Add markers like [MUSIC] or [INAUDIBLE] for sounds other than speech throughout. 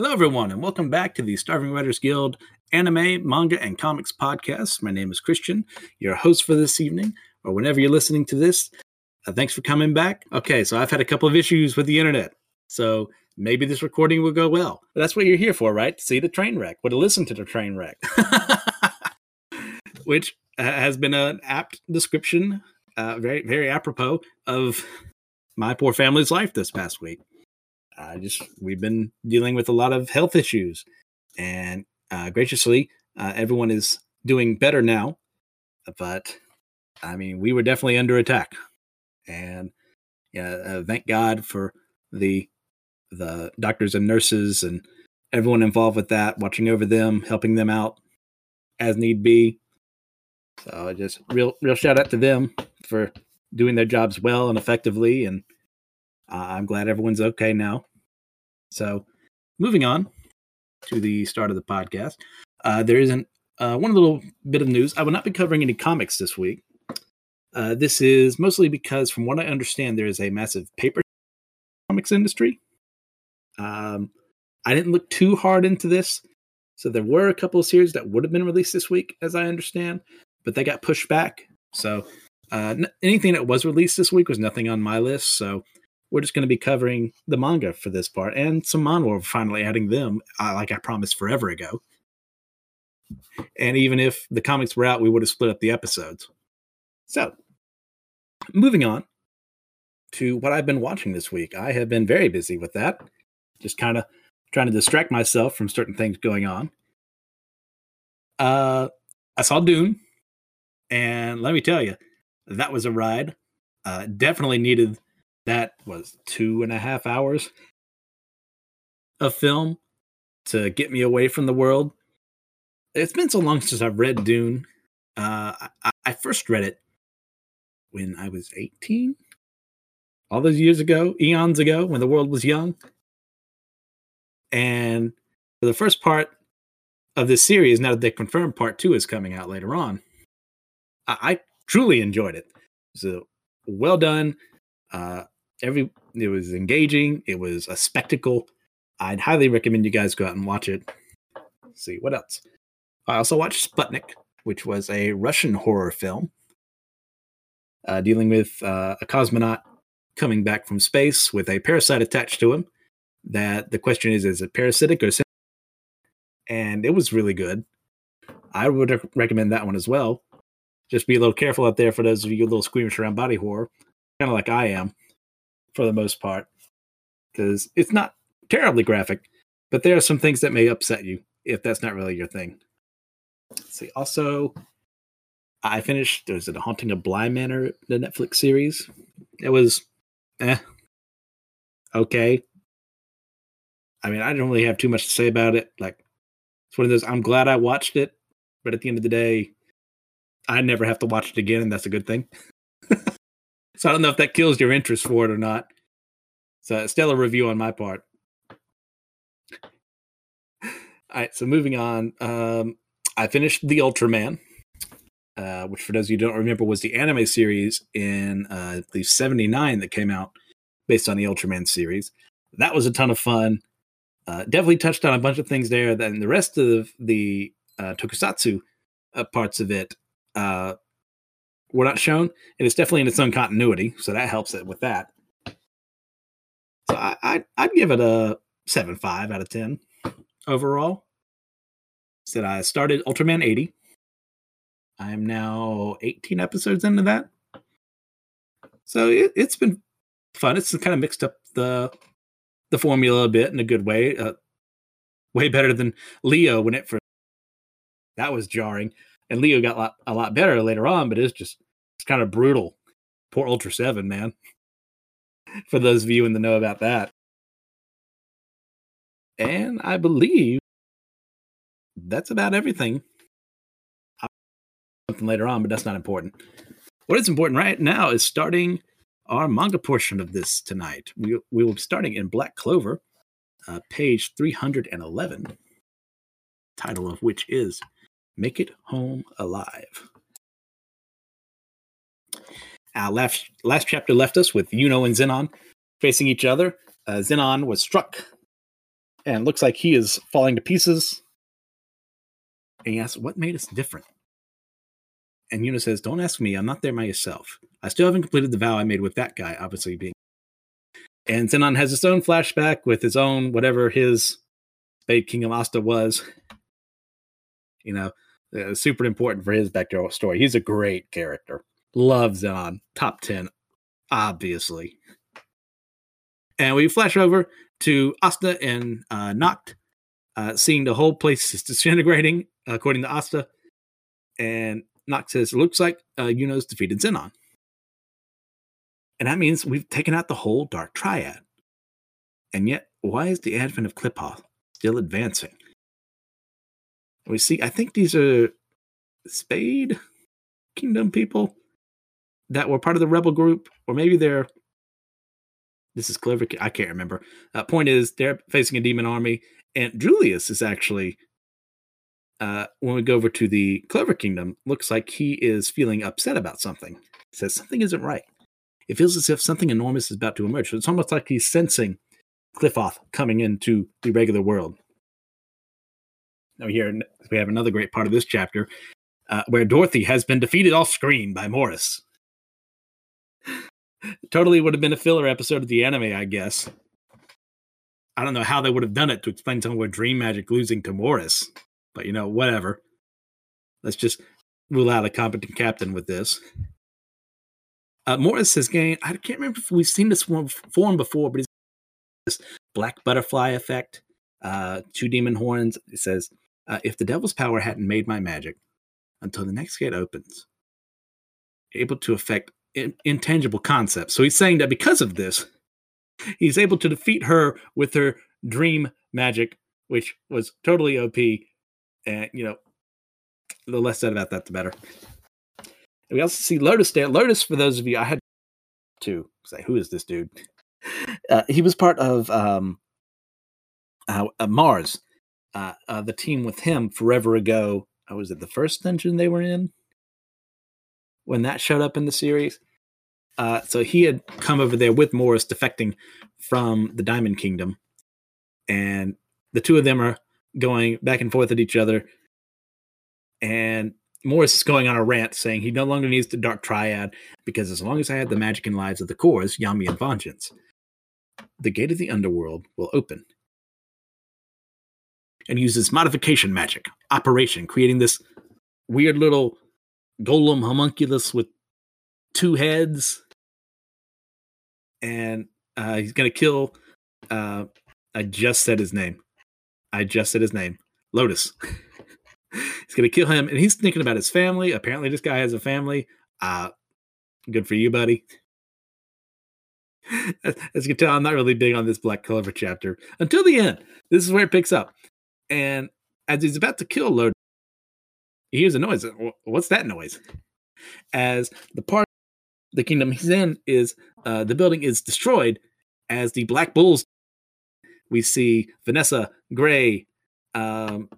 Hello, everyone, and welcome back to the Starving Writers Guild anime, manga, and comics podcast. My name is Christian, your host for this evening, or whenever you're listening to this. Uh, thanks for coming back. Okay, so I've had a couple of issues with the internet, so maybe this recording will go well. But that's what you're here for, right? To see the train wreck, or to listen to the train wreck, [LAUGHS] which has been an apt description, uh, very, very apropos of my poor family's life this past week. I just we've been dealing with a lot of health issues, and uh, graciously, uh, everyone is doing better now. But I mean, we were definitely under attack, and yeah, uh, thank God for the the doctors and nurses and everyone involved with that, watching over them, helping them out as need be. So just real real shout out to them for doing their jobs well and effectively, and uh, I'm glad everyone's okay now. So, moving on to the start of the podcast, uh, there isn't uh, one little bit of news. I will not be covering any comics this week. Uh, this is mostly because, from what I understand, there is a massive paper comics industry. Um, I didn't look too hard into this, so there were a couple of series that would have been released this week, as I understand, but they got pushed back. So uh, n- anything that was released this week was nothing on my list. So we're just going to be covering the manga for this part and some manhwa. We're finally adding them, uh, like I promised forever ago. And even if the comics were out, we would have split up the episodes. So, moving on to what I've been watching this week. I have been very busy with that, just kind of trying to distract myself from certain things going on. Uh, I saw Dune, and let me tell you, that was a ride. Uh, definitely needed that was two and a half hours of film to get me away from the world. It's been so long since I've read Dune. Uh, I, I first read it when I was 18, all those years ago, eons ago, when the world was young. And for the first part of this series, now that they confirmed part two is coming out later on, I, I truly enjoyed it. So well done. Uh, every it was engaging. It was a spectacle. I'd highly recommend you guys go out and watch it. Let's see what else. I also watched Sputnik, which was a Russian horror film uh, dealing with uh, a cosmonaut coming back from space with a parasite attached to him. That the question is, is it parasitic or? And it was really good. I would recommend that one as well. Just be a little careful out there for those of you a little squeamish around body horror, kind of like I am for the most part because it's not terribly graphic, but there are some things that may upset you if that's not really your thing. Let's see, also, I finished. It a Haunting of Bly Manor, the Netflix series? It was, eh, okay. I mean, I don't really have too much to say about it. Like, it's one of those. I'm glad I watched it, but at the end of the day, I never have to watch it again, and that's a good thing. So I don't know if that kills your interest for it or not. So stellar review on my part. All right, so moving on. Um, I finished The Ultraman, uh, which for those of you who don't remember was the anime series in uh, the 79 that came out based on the Ultraman series. That was a ton of fun. Uh, definitely touched on a bunch of things there. Then the rest of the uh, tokusatsu uh, parts of it uh, were not shown, and it's definitely in its own continuity, so that helps it with that. So I, I I'd give it a seven five out of ten overall. Said I started Ultraman eighty. I am now eighteen episodes into that, so it, has been fun. It's kind of mixed up the the formula a bit in a good way. Uh, way better than Leo when it first. That was jarring and Leo got a lot, a lot better later on, but it's just it's kind of brutal. Poor Ultra Seven, man. [LAUGHS] For those of you in the know about that. And I believe that's about everything. Something later on, but that's not important. What is important right now is starting our manga portion of this tonight. We, we will be starting in Black Clover, uh, page 311, title of which is Make It Home Alive. Our last, last chapter left us with Yuno and Zenon facing each other. Uh, Zenon was struck and looks like he is falling to pieces. And he asks, What made us different? And Yuno says, Don't ask me. I'm not there myself. I still haven't completed the vow I made with that guy, obviously being. And Zenon has his own flashback with his own, whatever his Spade Kingdom Asta was. You know, uh, super important for his backdoor story. He's a great character. Love Zenon. Top 10, obviously. And we flash over to Asta and uh, Nacht, uh, seeing the whole place is [LAUGHS] disintegrating, according to Asta. And Nacht says, It looks like uh, Yuno's defeated Zenon. And that means we've taken out the whole Dark Triad. And yet, why is the advent of Qliphoth still advancing? We see, I think these are Spade Kingdom people that were part of the rebel group, or maybe they're. This is clever. I can't remember. Uh, point is, they're facing a demon army, and Julius is actually uh, when we go over to the Clover Kingdom, looks like he is feeling upset about something. He says something isn't right. It feels as if something enormous is about to emerge. So it's almost like he's sensing Qliphoth coming into the regular world. Here we have another great part of this chapter uh, where Dorothy has been defeated off screen by Morris. [LAUGHS] totally would have been a filler episode of the anime, I guess. I don't know how they would have done it to explain someone with dream magic losing to Morris. But you know, whatever. Let's just rule out a competent captain with this. Uh, Morris has gained, I can't remember if we've seen this form before, but it's this black butterfly effect, uh, two demon horns. It says, uh, if the devil's power hadn't made my magic until the next gate opens, able to affect in- intangible concepts. So he's saying that because of this, he's able to defeat her with her dream magic, which was totally OP and you know, the less said about that, the better. And we also see Lotus there. Lotus, for those of you, I had to say, who is this dude? Uh, he was part of um, uh, uh, Mars, uh, uh, the team with him forever ago. Uh, was it the first dungeon they were in when that showed up in the series? Uh, so he had come over there with Morris, defecting from the Diamond Kingdom, and the two of them are going back and forth at each other. And Morris is going on a rant saying he no longer needs the Dark Triad because as long as I have the magic and lives of the cores, Yami and Vengeance, the gate of the underworld will open. And uses modification magic, operation, creating this weird little golem homunculus with two heads. And uh, he's to kill. Uh, I just said his name. I just said his name, Lotus. [LAUGHS] he's gonna kill him, and he's thinking about his family. Apparently, this guy has a family. Uh good for you, buddy. [LAUGHS] As you can tell, I'm not really big on this Black Clover chapter until the end. This is where it picks up, and as he's about to kill Lotus, he hears a noise. What's that noise? As the part the kingdom he's in is uh, the building is destroyed as the Black Bulls we see Vanessa, Gray, um,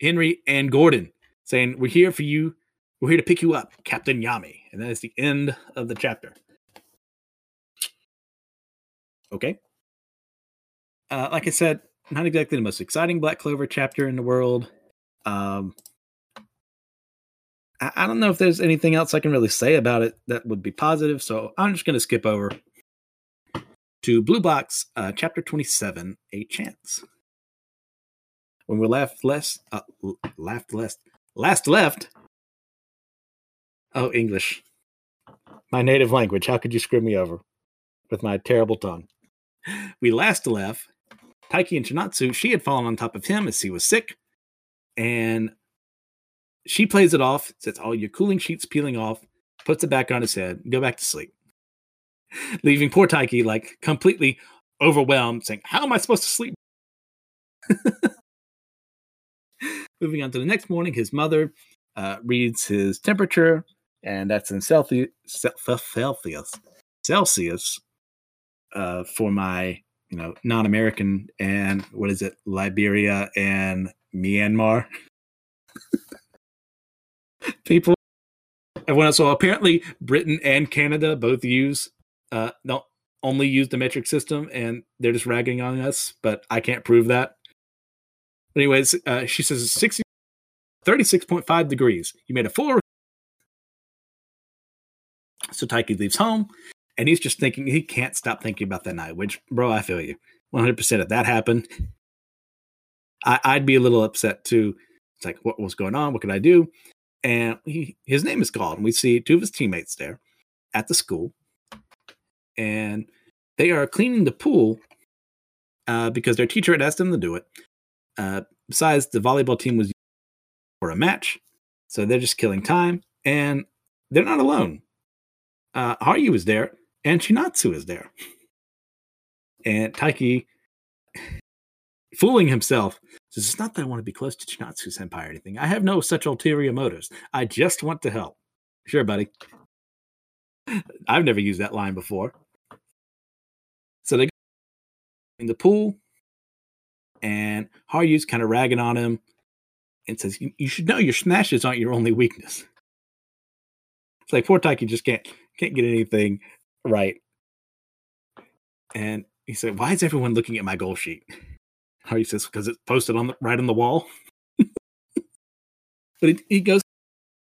Henry, and Gordon saying, We're here for you. We're here to pick you up, Captain Yami. And that is the end of the chapter. Okay. Uh, like I said, not exactly the most exciting Black Clover chapter in the world. Um, I, I don't know if there's anything else I can really say about it that would be positive, so I'm just going to skip over to Blue Box, uh, Chapter 27, A Chance. When we left less, uh, left less, last left. Oh, English. My native language. How could you screw me over with my terrible tongue? We last left Taiki and Chinatsu. She had fallen on top of him as he was sick. And she plays it off, says, All your cooling sheet's peeling off, puts it back on his head, go back to sleep [LAUGHS] leaving poor Taiki like completely overwhelmed, saying, How am I supposed to sleep? [LAUGHS] Moving on to the next morning, his mother uh, reads his temperature, and that's in Celsius. Celsius. Uh, for my, you know, non-American and what is it, Liberia and Myanmar [LAUGHS] people. Everyone else. So apparently, Britain and Canada both use uh, no, only use the metric system and they're just ragging on us, but I can't prove that. Anyways, uh, she says 60, 36.5 degrees. You made a full. So Taiki leaves home and he's just thinking, he can't stop thinking about that night, which, bro, I feel you. 100% if that happened, I, I'd be a little upset too. It's like, what was going on? What could I do? And he, his name is called, and we see two of his teammates there at the school, and they are cleaning the pool uh, because their teacher had asked them to do it. Uh, besides, the volleyball team was for a match, so they're just killing time, and they're not alone. Uh, Haru is there, and Chinatsu is there, and Taiki fooling himself says, It's not that I want to be close to Chinatsu Senpai or anything. I have no such ulterior motives. I just want to help. Sure, buddy. I've never used that line before. So they go in the pool, and Haru's kind of ragging on him and says, You should know your smashes aren't your only weakness. It's like poor Taiki just can't can't get anything right. And he said, Why is everyone looking at my goal sheet? [LAUGHS] How he says because it's posted on the, right on the wall. [LAUGHS] but he, he goes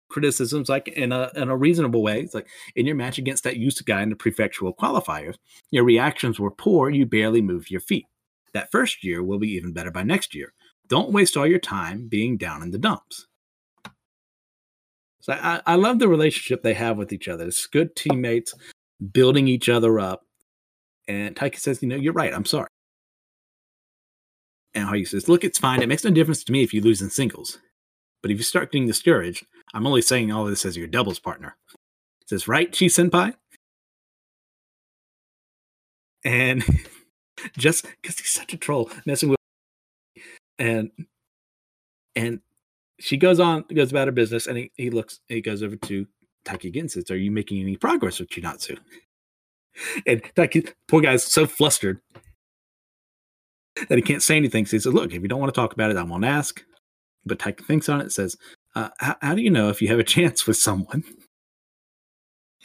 criticisms like in a in a reasonable way. It's like in your match against that used guy in the prefectural qualifiers, your reactions were poor. You barely moved your feet. That first year will be even better by next year. Don't waste all your time being down in the dumps. So I, I love the relationship they have with each other. It's good teammates building each other up. And Taiki says, you know, you're right. I'm sorry. And Haru says, Look, it's fine. It makes no difference to me if you lose in singles. But if you start getting discouraged, I'm only saying all of this as your doubles partner. He says, Right, Chi Senpai? And [LAUGHS] just because he's such a troll, messing with and and she goes on, goes about her business, and he, he looks, he goes over to And says, Are you making any progress with Chinatsu? [LAUGHS] And Taiki, poor guy's so flustered that he can't say anything. So he says, Look, if you don't want to talk about it, I won't ask. But Taiki thinks on it, says, uh, how, how do you know if you have a [LAUGHS] chance with someone?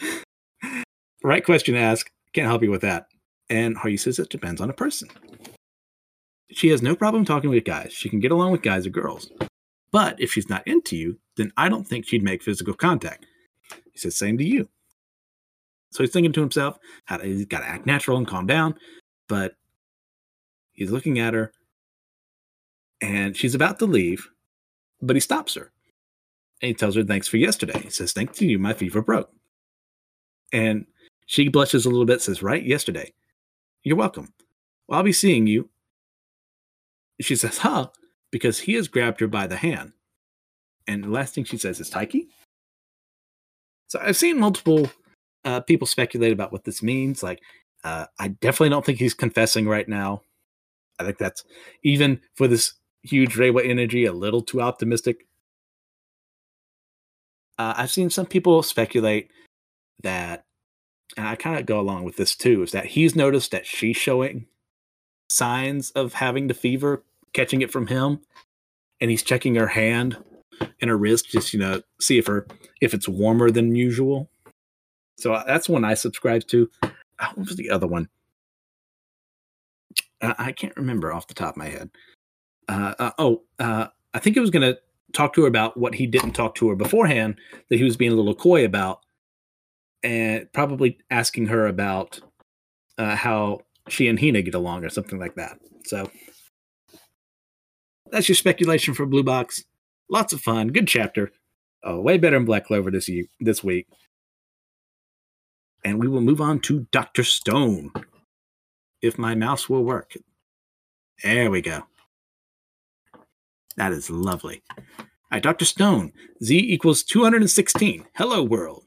[LAUGHS] right question to ask. Can't help you with that. And Haru says it depends on a person. She has no problem talking with guys. She can get along with guys or girls. But if she's not into you, then I don't think she'd make physical contact. He says, same to you. So he's thinking to himself, how to, he's got to act natural and calm down. But He's looking at her, and she's about to leave, but he stops her. And he tells her, Thanks for yesterday. He says, Thanks to you, my fever broke. And she blushes a little bit, says, Right, yesterday. You're welcome. Well, I'll be seeing you. She says, Huh, because he has grabbed her by the hand. And the last thing she says is, Taiki? So I've seen multiple uh, people speculate about what this means. Like, uh, I definitely don't think he's confessing right now. I think that's even for this huge Reiwa energy a little too optimistic. Uh, I've seen some people speculate that, and I kind of go along with this too, is that he's noticed that she's showing signs of having the fever, catching it from him, and he's checking her hand and her wrist just you know see if her if it's warmer than usual. So uh, that's one I subscribe to. Uh, what was the other one? uh, I can't remember off the top of my head. Uh, uh, oh, I think it was going to talk to her about what he didn't talk to her beforehand that he was being a little coy about, and probably asking her about how she and Hina get along or something like that. So that's your speculation for Blue Box. Lots of fun, good chapter. Oh, way better than Black Clover this year, this week. And we will move on to Doctor Stone if my mouse will work. There we go. That is lovely. All right, Dr. Stone, Z equals 216. Hello, world.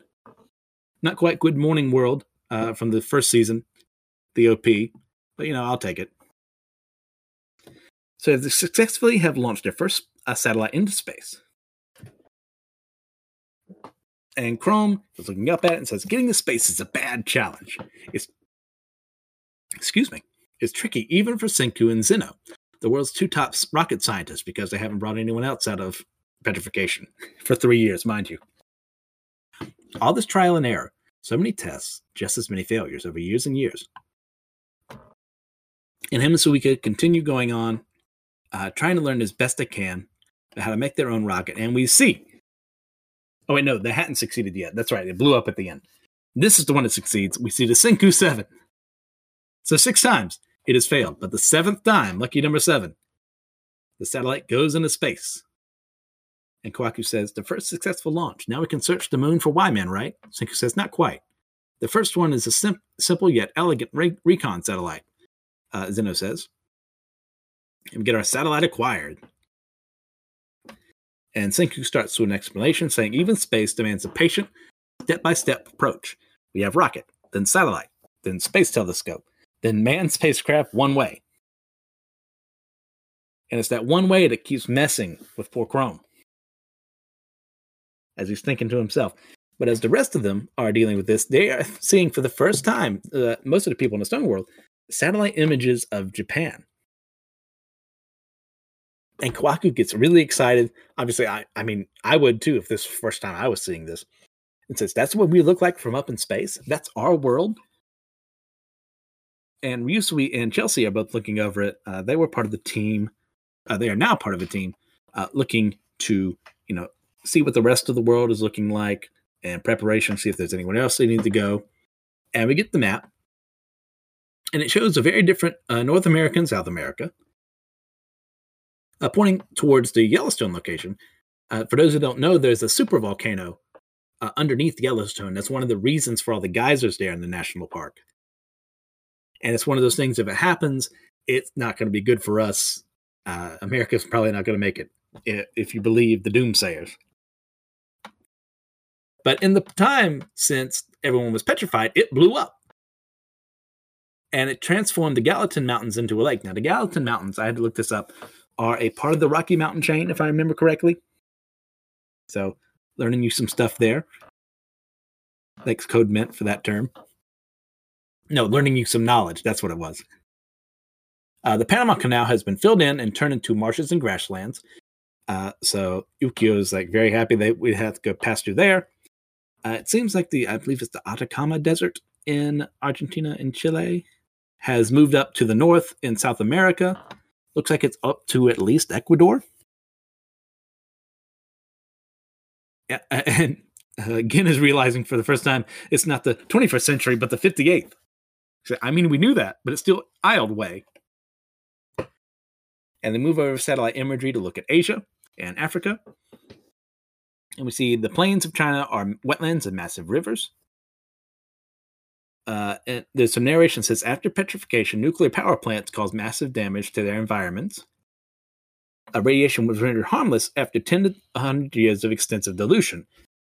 Not quite good morning world uh, from the first season, the OP, but you know, I'll take it. So they successfully have launched their first uh, satellite into space. And Chrome is looking up at it and says, Getting to space is a bad challenge. It's excuse me, is tricky even for Senku and Zeno, the world's two top rocket scientists, because they haven't brought anyone else out of petrification [LAUGHS] for three years, mind you. All this trial and error, so many tests, just as many failures over years and years. And him and Suika continue going on, uh, trying to learn as best they can how to make their own rocket. And we see. Oh, wait, no, they hadn't succeeded yet. That's right. It blew up at the end. This is the one that succeeds. We see the Senku 7. So six times it has failed. But the seventh time, lucky number seven, the satellite goes into space. And Kohaku says, the first successful launch. Now we can search the moon for Why-Man, right? Senku says, not quite. The first one is a sim- simple yet elegant re- recon satellite, uh, Zeno says. And we get our satellite acquired. And Senku starts with an explanation saying even space demands a patient, step by step approach. We have rocket, then satellite, then space telescope, then manned spacecraft one way. And it's that one way that keeps messing with poor Chrome as he's thinking to himself. But as the rest of them are dealing with this, they are seeing for the first time, uh, most of the people in the Stone World, satellite images of Japan. And Kohaku gets really excited. Obviously, I, I mean, I would too if this first time I was seeing this. And says, That's what we look like from up in space. That's our world. And Ryusui and Chelsea are both looking over it. Uh, they were part of the team. Uh, they are now part of a team uh, looking to, you know, see what the rest of the world is looking like and preparation, see if there's anyone else they need to go. And we get the map. And it shows a very different uh, North America and South America, uh, pointing towards the Yellowstone location. Uh, for those who don't know, there's a super volcano uh, underneath Yellowstone. That's one of the reasons for all the geysers there in the national park. And it's one of those things, if it happens, it's not going to be good for us. Uh, America's probably not going to make it if you believe the doomsayers. But in the time since everyone was petrified, it blew up. And it transformed the Gallatin Mountains into a lake. Now, the Gallatin Mountains, I had to look this up, are a part of the Rocky Mountain chain, if I remember correctly. So, learning you some stuff there. Thanks, Code Mint, for that term. No, learning you some knowledge. That's what it was. Uh, the Panama Canal has been filled in and turned into marshes and grasslands. Uh, so Ukyo is like very happy that we have to go pass through there. Uh, it seems like the I believe it's the Atacama Desert in Argentina and Chile has moved up to the north in South America. Looks like it's up to at least Ecuador. Yeah, [LAUGHS] and uh, again is realizing for the first time it's not the 21st century but the 58th. I mean, we knew that, but it's still Isled way. And they move over satellite imagery to look at Asia and Africa. And we see the plains of China are wetlands and massive rivers. Uh, and there's some narration says after petrification, nuclear power plants cause massive damage to their environments. Uh, radiation was rendered harmless after 10 to 100 years of extensive dilution.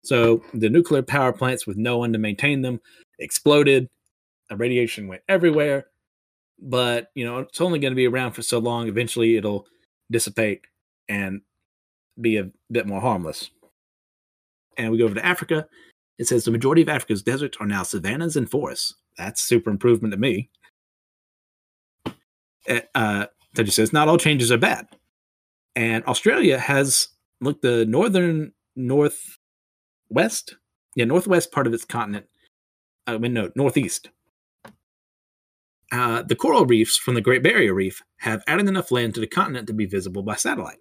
So the nuclear power plants, with no one to maintain them, exploded. Uh, radiation went everywhere, but you know it's only going to be around for so long. Eventually, it'll dissipate and be a bit more harmless and we go over to Africa. It says the majority of Africa's deserts are now savannas and forests. That's super improvement to me. Eh, uh, just says not all changes are bad, and Australia has look the northern northwest, yeah, northwest part of its continent. I mean, no, northeast. Uh, the coral reefs from the Great Barrier Reef have added enough land to the continent to be visible by satellite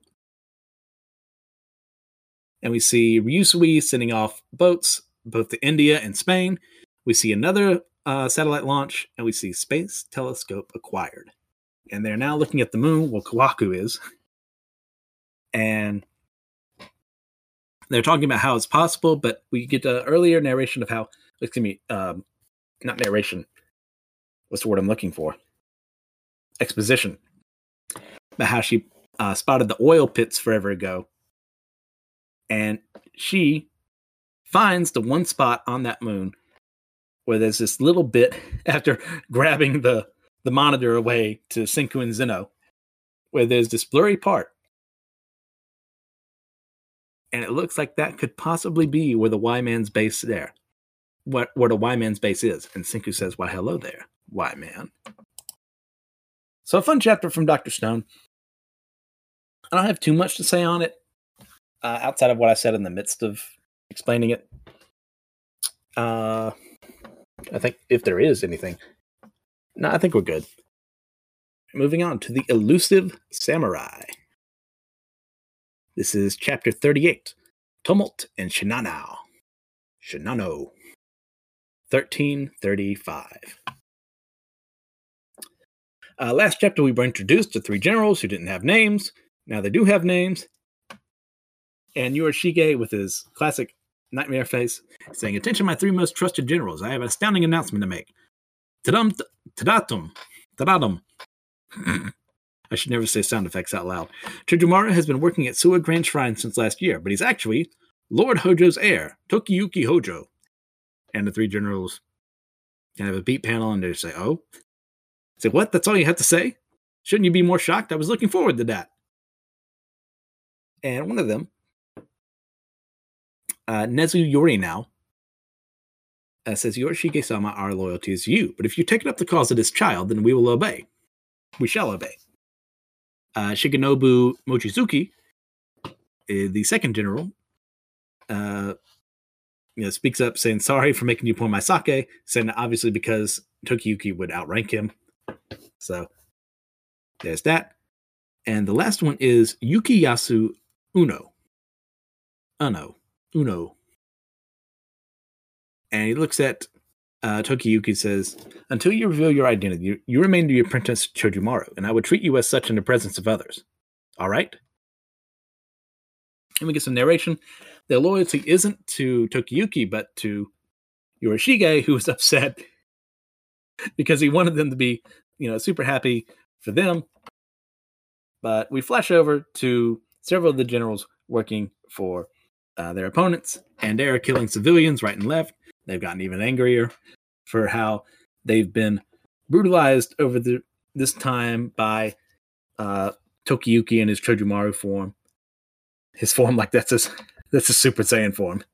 and we see Ryusui sending off boats both to India and Spain. We see another uh, satellite launch, and we see Space Telescope acquired. And they're now looking at the moon, well, Kohaku is. And they're talking about how it's possible, but we get an earlier narration of how, excuse me, um, not narration. What's the word I'm looking for? Exposition. About how she uh, spotted the oil pits forever ago and she finds the one spot on that moon where there's this little bit [LAUGHS] after grabbing the the monitor away to Senku and Zeno, where there's this blurry part. And it looks like that could possibly be where the Why Man's base there. What where the Why Man's base is. And Senku says, Why hello there, Y Man. So a fun chapter from Dr. Stone. I don't have too much to say on it uh, outside of what I said in the midst of explaining it. Uh, I think if there is anything, no, I think we're good. moving on to the elusive samurai. This is chapter 38 Tumult in Shinano. Shinano. 1335. Uh, last chapter, we were introduced to three generals who didn't have names. Now they do have names. And Yorishige, with his classic nightmare face, saying, Attention, my three most trusted generals. I have an astounding announcement to make. Tadum, tadatum. [CLEARS THROAT] I should never say sound effects out loud. Chojumara has been working at Suwa Grand Shrine since last year, but he's actually Lord Hojo's heir, Tokiyuki Hojo. And the three generals can have a beat panel and they say, Oh, say, what? That's all you have to say? Shouldn't you be more shocked? I was looking forward to that. And one of them, uh, Nezu Yori now, uh, says, Yorishige sama, our loyalty is you. But if you take up the cause of this child, then we will obey. We shall obey. Uh, Shigenobu Mochizuki, uh, the second general, uh, you know, speaks up saying, Sorry for making you pour my sake, saying obviously because Tokiyuki would outrank him. So there's that. And the last one is Yukiyasu Uno. Uno. Uno. And he looks at uh, Tokiyuki says, Until you reveal your identity, you, you remain the apprentice Chojumaru, and I would treat you as such in the presence of others. All right? And we get some narration. Their loyalty isn't to Tokiyuki, but to Yorishige, who was upset [LAUGHS] because he wanted them to be, you know, super happy for them. But we flash over to several of the generals working for uh, their opponents, and they are killing civilians right and left. They've gotten even angrier for how they've been brutalized over the this time by uh, Tokiyuki in his Chojumaru form. His form, like that's a that's a Super Saiyan form.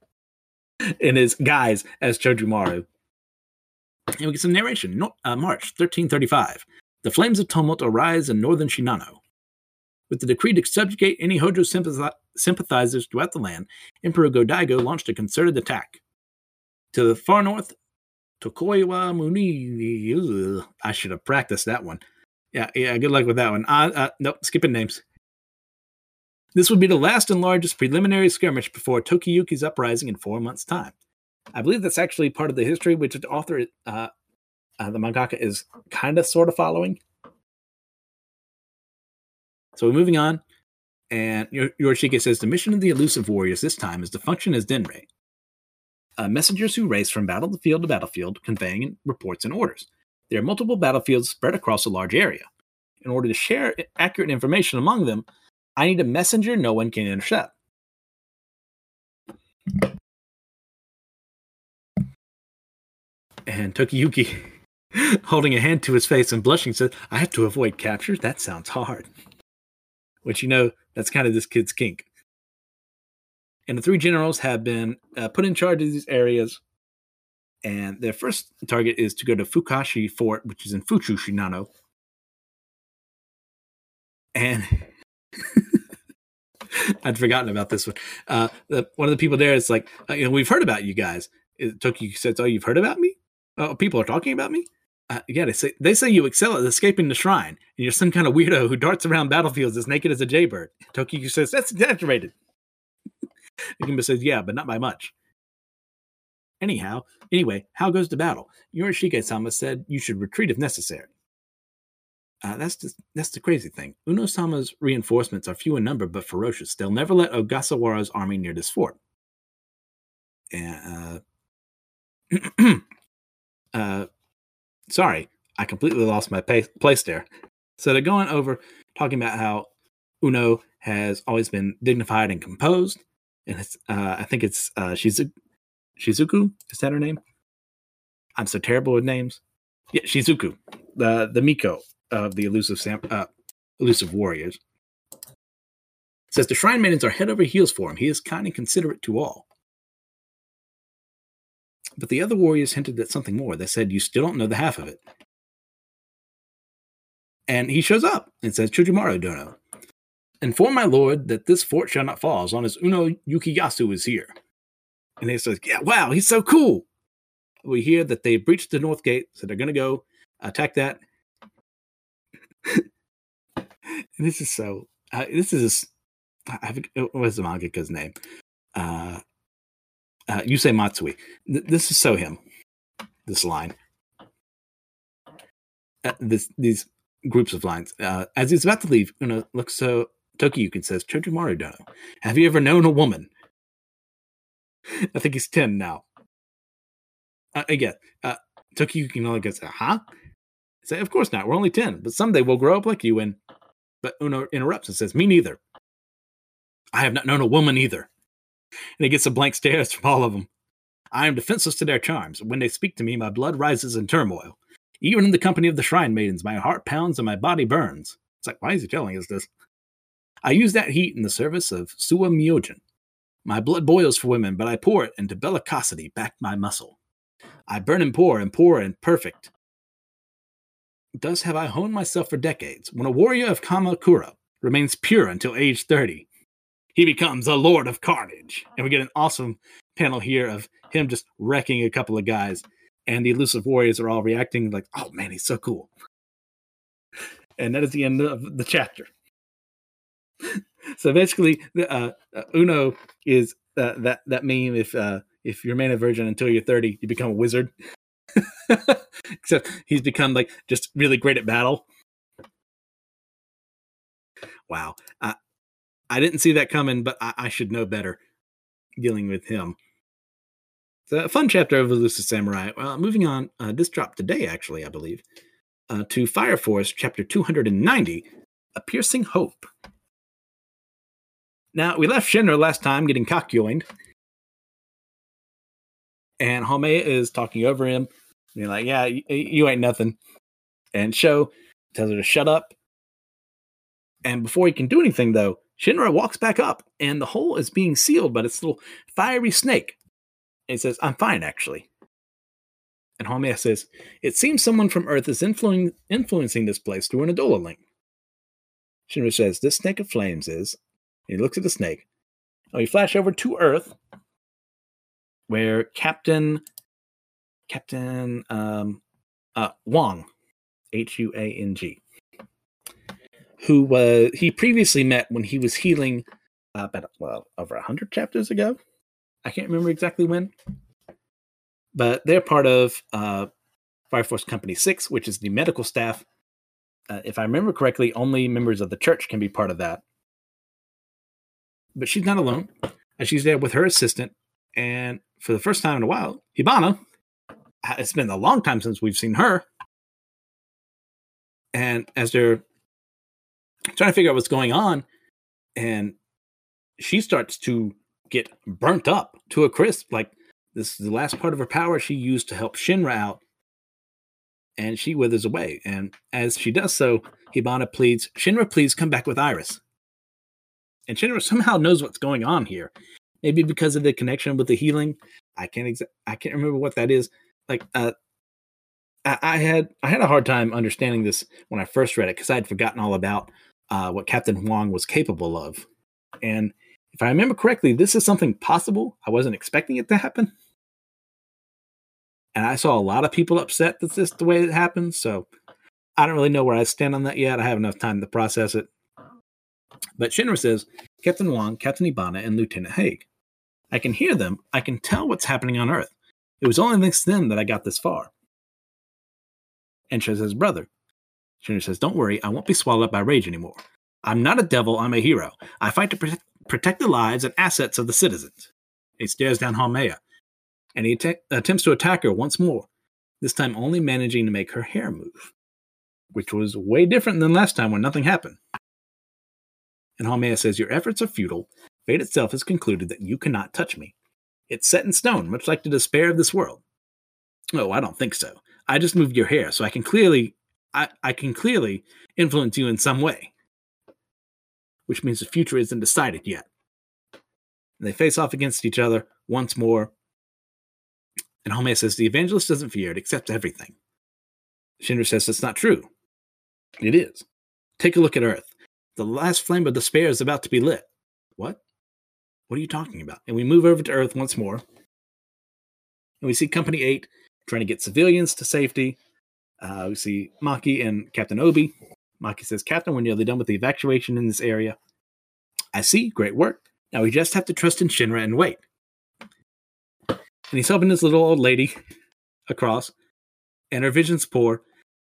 In his guise as Chojumaru. And we get some narration. Uh, March 1335. The flames of tumult arise in northern Shinano. With the decree to subjugate any Hojo sympathi- sympathizers throughout the land, Emperor Go-Daigo launched a concerted attack. To the far north, Tokoiwa Muni. I should have practiced that one. Yeah, yeah. Good luck with that one. Uh, uh, nope, skipping names. This would be the last and largest preliminary skirmish before Tokiyuki's uprising in four months' time. I believe that's actually part of the history which the author, uh, uh, the mangaka, is kind of sort of following. So we're moving on, and Yorishige says the mission of the elusive warriors this time is to function as Denrei, uh, messengers who race from battlefield to battlefield, conveying reports and orders. There are multiple battlefields spread across a large area. In order to share accurate information among them, I need a messenger no one can intercept. And Tokiyuki, [LAUGHS] holding a hand to his face and blushing, said, I have to avoid capture? That sounds hard. Which, you know, that's kind of this kid's kink. And the three generals have been uh, put in charge of these areas. And their first target is to go to Fukashi Fort, which is in Fuchu, Shinano. And [LAUGHS] I'd forgotten about this one. Uh, the, one of the people there is like, uh, you know, we've heard about you guys. It, Toki says, "Oh, you've heard about me? Oh, people are talking about me." Uh, yeah, they say they say you excel at escaping the shrine, and you're some kind of weirdo who darts around battlefields as naked as a jaybird. Toki says that's exaggerated. [LAUGHS] Ikimba says, "Yeah, but not by much." Anyhow, anyway, how goes the battle? Yorishige-sama said you should retreat if necessary. Uh, that's just, that's the crazy thing. Uno-sama's reinforcements are few in number but ferocious. They'll never let Ogasawara's army near this fort. And, uh, [CLEARS THROAT] uh, sorry, I completely lost my pay- place there. So they're going over talking about how Uno has always been dignified and composed, and it's uh, I think it's uh, Shizu- Shizuku. Is that her name? I'm so terrible with names. Yeah, Shizuku, the the Miko of the elusive Sam, uh, elusive warriors. says the shrine maidens are head over heels for him. He is kind and considerate to all. But the other warriors hinted at something more. They said, You still don't know the half of it. And he shows up and says, Chojumaru Dono, inform my lord that this fort shall not fall as long as Uno Yukiyasu is here. And he says, Yeah, wow, he's so cool. We hear that they breached the north gate, so they're going to go attack that. [LAUGHS] this is so. Uh, this is. I forget, what's the mangaka's name? Uh, uh, say Matsui. Th- this is so him. This line. Uh, this these groups of lines. Uh, as he's about to leave, Una looks so Tokiyuki says, Chojumaru Dono, have you ever known a woman? [LAUGHS] I think he's 10 now. Uh, again, uh, Tokiyuki goes, huh? I say, of course not. We're only 10, but someday we'll grow up like you. And but Uno interrupts and says, me neither. I have not known a woman either. And he gets a blank stares from all of them. I am defenseless to their charms. When they speak to me, my blood rises in turmoil. Even in the company of the shrine maidens, my heart pounds and my body burns. It's like, why is he telling us this? I use that heat in the service of Suwa Myojin. My blood boils for women, but I pour it into bellicosity back my muscle. I burn and pour and pour and perfect. Thus have I honed myself for decades. When a warrior of Kamakura remains pure until age 30, he becomes a lord of carnage. And we get an awesome panel here of him just wrecking a couple of guys. And the elusive warriors are all reacting like, oh man, he's so cool. And that is the end of the chapter. [LAUGHS] so basically, uh, uh, Uno is uh, that that meme. If uh, if you remain a virgin until you're 30, you become a wizard. [LAUGHS] Except he's become like just really great at battle. Wow, I I didn't see that coming, but I, I should know better dealing with him. It's a fun chapter of Elusive Samurai. Well, moving on, uh, this dropped today, actually, I believe, uh, to Fire Force, chapter 290, A Piercing Hope. Now, we left Shinra last time getting cockyoined. And Haumea is talking over him. Being like, yeah, you, you ain't nothing. And Sho tells her to shut up. And before he can do anything, though, Shinra walks back up, and the hole is being sealed by this little fiery snake. And he says, I'm fine, actually. And Haumea says, It seems someone from Earth is influ- influencing this place through an Adolla link. Shinra says, This snake of flames is, And he looks at the snake. Oh, we flash over to Earth, where Captain Captain um, uh, Huang, H U A N G, who was he previously met when he was healing uh, about well over a hundred chapters ago. I can't remember exactly when, but they're part of uh, Fire Force Company Six, which is the medical staff. Uh, if I remember correctly, only members of the church can be part of that but she's not alone. And she's there with her assistant. And for the first time in a while, Hibana, it's been a long time since we've seen her. And as they're trying to figure out what's going on, and she starts to get burnt up to a crisp. Like this is the last part of her power she used to help Shinra out. And she withers away. And as she does so, Hibana pleads, Shinra, please come back with Iris and Shinra somehow knows what's going on here. Maybe because of the connection with the healing. I can't exa- I can't remember what that is. Like uh I, I had I had a hard time understanding this when I first read it because I had forgotten all about uh, what Captain Huang was capable of. And if I remember correctly, this is something possible. I wasn't expecting it to happen. And I saw a lot of people upset that this the way it happened. So I don't really know where I stand on that yet. I have enough time to process it. But Shinra says, Captain Huang, Captain Hibana, and Lieutenant Haig. I can hear them. I can tell what's happening on Earth. It was only thanks to them that I got this far. And Shinra says, Brother. Shinra says, Don't worry, I won't be swallowed up by rage anymore. I'm not a devil, I'm a hero. I fight to protect, protect the lives and assets of the citizens. He stares down Haumea, and he att- attempts to attack her once more, this time only managing to make her hair move, which was way different than last time when nothing happened. And Haumea says, Your efforts are futile. Fate itself has concluded that you cannot touch me. It's set in stone, much like the despair of this world. Oh, I don't think so. I just moved your hair, so I can clearly I, I can clearly influence you in some way. Which means the future isn't decided yet. And they face off against each other once more. And Haumea says the evangelist doesn't fear, it accepts everything. Shinra says it's not true. It is. Take a look at Earth. The last flame of despair is about to be lit. What? What are you talking about? And we move over to Earth once more. And we see Company 8 trying to get civilians to safety. Uh, we see Maki and Captain Obi Maki says, Captain, we're nearly done with the evacuation in this area. I see. Great work. Now we just have to trust in Shinra and wait. And he's helping this little old lady across, and her vision's poor.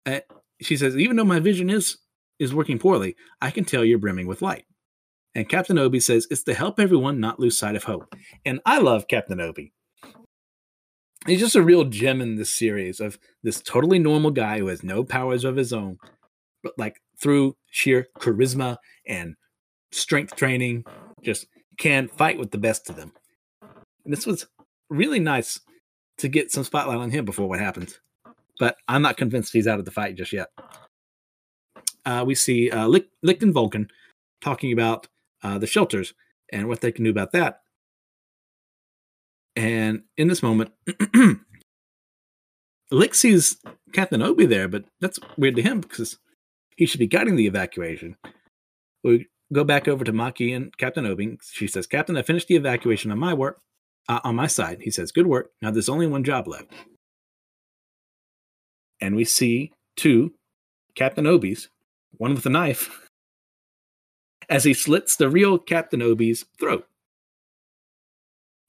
Uh, she says, even though my vision is is working poorly, I can tell you're brimming with light. And Captain Obi says, it's to help everyone not lose sight of hope. And I love Captain Obi. He's just a real gem in this series of this totally normal guy who has no powers of his own, but like through sheer charisma and strength training, just can fight with the best of them. And this was really nice to get some spotlight on him before what happens. But I'm not convinced he's out of the fight just yet. Uh, we see uh, Licht, Licht and Vulcan talking about uh, the shelters and what they can do about that. And in this moment, Licht sees Captain Obi there, but that's weird to him because he should be guiding the evacuation. We go back over to Maki and Captain Obi. She says, Captain, I finished the evacuation on my work, uh, on my side. He says, Good work. Now there's only one job left. And we see two Captain Obi's, one with a knife, [LAUGHS] as he slits the real Captain Obi's throat.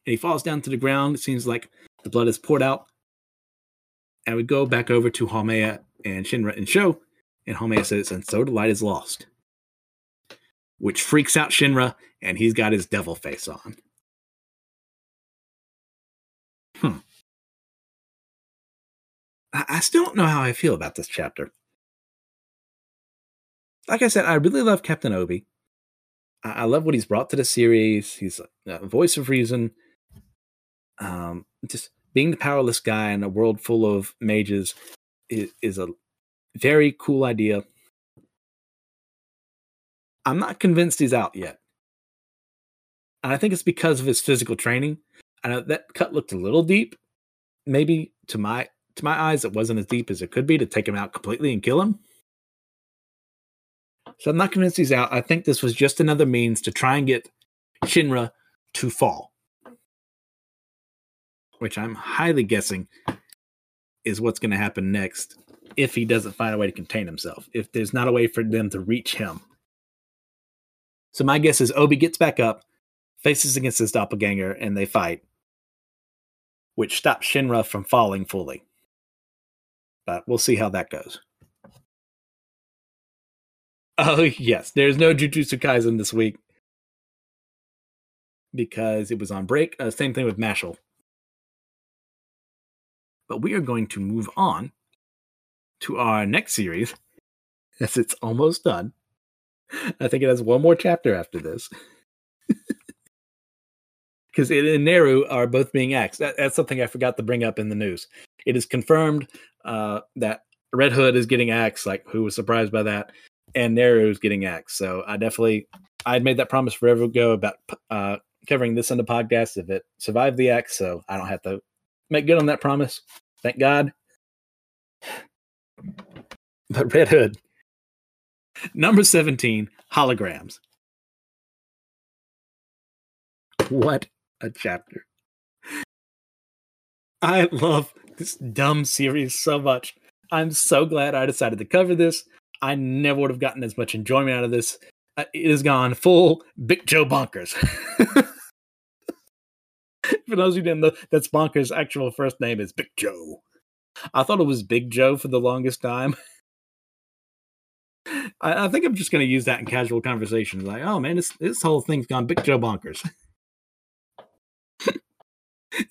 And he falls down to the ground. It seems like the blood is poured out. And we go back over to Haumea and Shinra and Sho. And Haumea says, And so the light is lost which freaks out Shinra, and he's got his devil face on. Hmm. I, I still don't know how I feel about this chapter. Like I said, I really love Captain Obi. I, I love what he's brought to the series. He's a voice of reason. Um, just being the powerless guy in a world full of mages is, is a very cool idea. I'm not convinced he's out yet. And I think it's because of his physical training. I know that cut looked a little deep. Maybe to my to my eyes, it wasn't as deep as it could be to take him out completely and kill him. So I'm not convinced he's out. I think this was just another means to try and get Shinra to fall. Which I'm highly guessing is what's going to happen next if he doesn't find a way to contain himself. If there's not a way for them to reach him so my guess is Obi gets back up, faces against his doppelganger, and they fight, which stops Shinra from falling fully. But we'll see how that goes. [LAUGHS] Oh yes, there's no Jujutsu Kaisen this week because it was on break. Uh, same thing with Mashle. But we are going to move on to our next series, [LAUGHS] as it's almost done. [LAUGHS] I think it has one more chapter after this. [LAUGHS] Because it and Neru are both being axed. That, that's something I forgot to bring up in the news. It is confirmed uh, that Red Hood is getting axed. Like, who was surprised by that? And Neru is getting axed. So I definitely, I had made that promise forever ago about uh, covering this on the podcast if it survived the axe. So I don't have to make good on that promise. Thank God. But Red Hood, Number 17, holograms. What a chapter. I love this dumb series so much. I'm so glad I decided to cover this. I never would have gotten as much enjoyment out of this. Uh, it has gone full Big Joe bonkers. [LAUGHS] [LAUGHS] For those who didn't know, that's Bonkers' actual first name is Big Joe. I thought it was Big Joe for the longest time. I, I think I'm just going to use that in casual conversations. Like, oh man, this this whole thing's gone big Joe bonkers. [LAUGHS]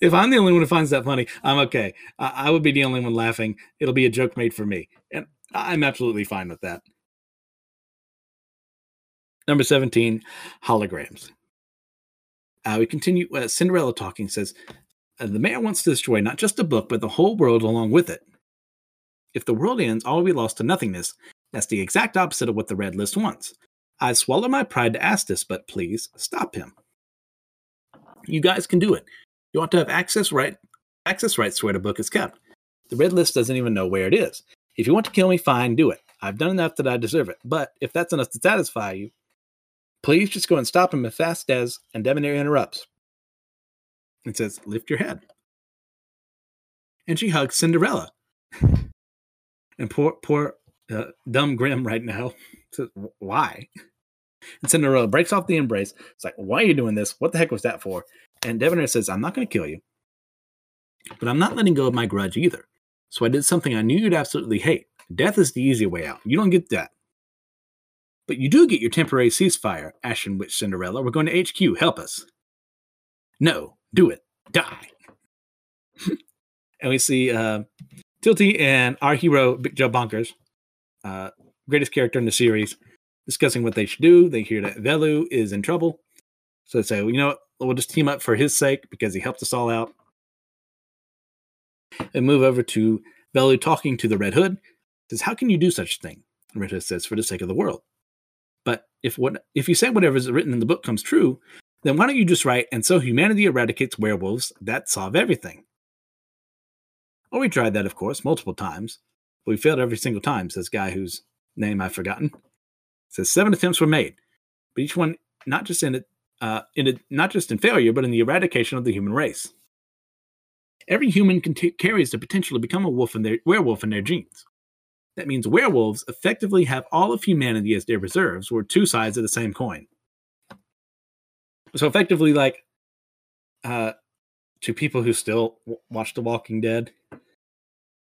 if I'm the only one who finds that funny, I'm okay. I, I would be the only one laughing. It'll be a joke made for me, and I'm absolutely fine with that. Number 17, holograms. Uh, we continue. Uh, Cinderella talking says, uh, The mayor wants to destroy not just the book, but the whole world along with it. If the world ends, all will be lost to nothingness, that's the exact opposite of what the red list wants. I swallow my pride to ask this, but please stop him. You guys can do it. You want to have access right access rights to where the book is kept. The red list doesn't even know where it is. If you want to kill me, fine, do it. I've done enough that I deserve it. But if that's enough to satisfy you, please just go and stop him as fast as and Debonair interrupts. It says, lift your head. And she hugs Cinderella. [LAUGHS] And poor poor uh, dumb Grimm right now. [LAUGHS] Says, why? And Cinderella breaks off the embrace. It's like, why are you doing this? What the heck was that for? And Debonair says, I'm not going to kill you, but I'm not letting go of my grudge either. So I did something I knew you'd absolutely hate. Death is the easy way out. You don't get that. But you do get your temporary ceasefire, Ashen Witch Cinderella. We're going to HQ. Help us. No, do it. Die. [LAUGHS] and we see uh, Tilty and our hero, Big Joe Bonkers, uh, greatest character in the series, discussing what they should do. They hear that Velu is in trouble. So they say, well, you know what? We'll just team up for his sake because he helped us all out. And move over to Velu talking to the Red Hood. Says, How can you do such a thing? Red Hood says, For the sake of the world. If what if you say whatever is written in the book comes true, then why don't you just write, and so humanity eradicates werewolves, that solve everything? Well, we tried that, of course, multiple times, but we failed every single time, says guy whose name I've forgotten. says seven attempts were made, but each one not just in it, uh, in it, not just in failure, but in the eradication of the human race. Every human carries the potential to become a wolf werewolf in their genes. That means werewolves effectively have all of humanity as their reserves, or two sides of the same coin. So effectively, like, uh, to people who still w- watch The Walking Dead,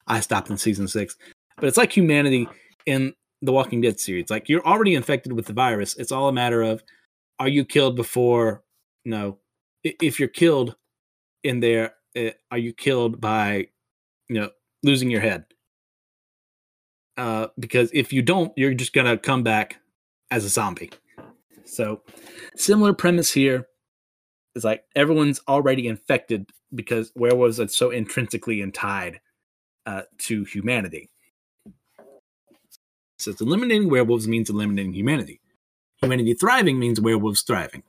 I stopped in season six, but it's like humanity in the Walking Dead series. Like you're already infected with the virus. It's all a matter of are you killed before? No, if you're killed in there, eh, are you killed by you know losing your head? Uh, because if you don't, you're just gonna come back as a zombie. So, similar premise here is like everyone's already infected because werewolves are so intrinsically tied uh, to humanity. So, eliminating werewolves means eliminating humanity. Humanity thriving means werewolves thriving.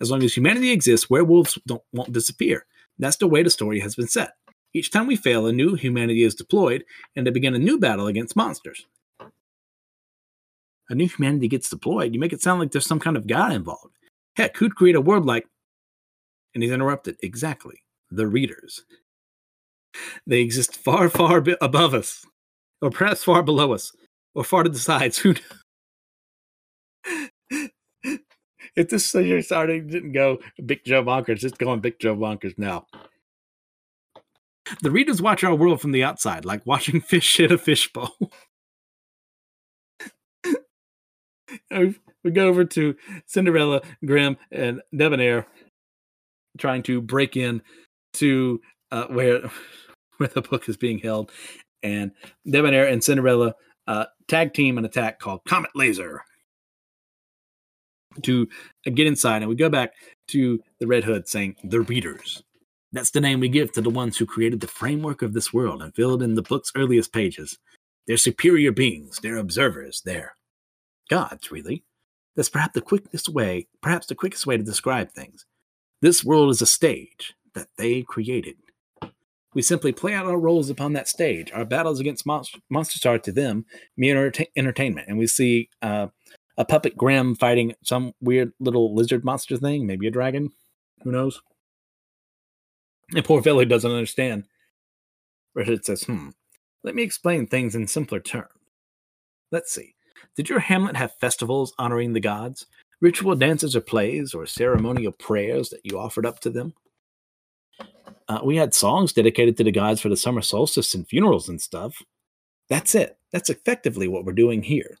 As long as humanity exists, werewolves don't, won't disappear. That's the way the story has been set. Each time we fail, a new humanity is deployed, and they begin a new battle against monsters. A new humanity gets deployed. You make it sound like there's some kind of god involved. Heck, who'd create a world like. And he's interrupted. Exactly. The readers. They exist far, far above us, or perhaps far below us, or far to the sides. [LAUGHS] Who [LAUGHS] if this series starting didn't go Big Joe Bonkers, it's going Big Joe Bonkers now. The readers watch our world from the outside, like watching [LAUGHS] fish in a fishbowl. we go over to Cinderella, Grimm, and Debonair trying to break in to uh, where [LAUGHS] where the book is being held, and Debonair and Cinderella uh, tag team an attack called Comet Laser to get inside, and we go back to the Red Hood saying the readers. That's the name we give to the ones who created the framework of this world and filled in the book's earliest pages. They're superior beings, they're observers, they're gods, really. That's perhaps the quickest way, perhaps the quickest way to describe things. This world is a stage that they created. We simply play out our roles upon that stage. Our battles against monster, monsters are to them mere entertainment, and we see uh, a puppet Grimm fighting some weird little lizard monster thing, maybe a dragon. Who knows? And poor Velu doesn't understand. Richard says, hmm, let me explain things in simpler terms. Let's see. Did your hamlet have festivals honoring the gods? Ritual dances or plays or ceremonial prayers that you offered up to them? Uh, we had songs dedicated to the gods for the summer solstice and funerals and stuff. That's it. That's effectively what we're doing here.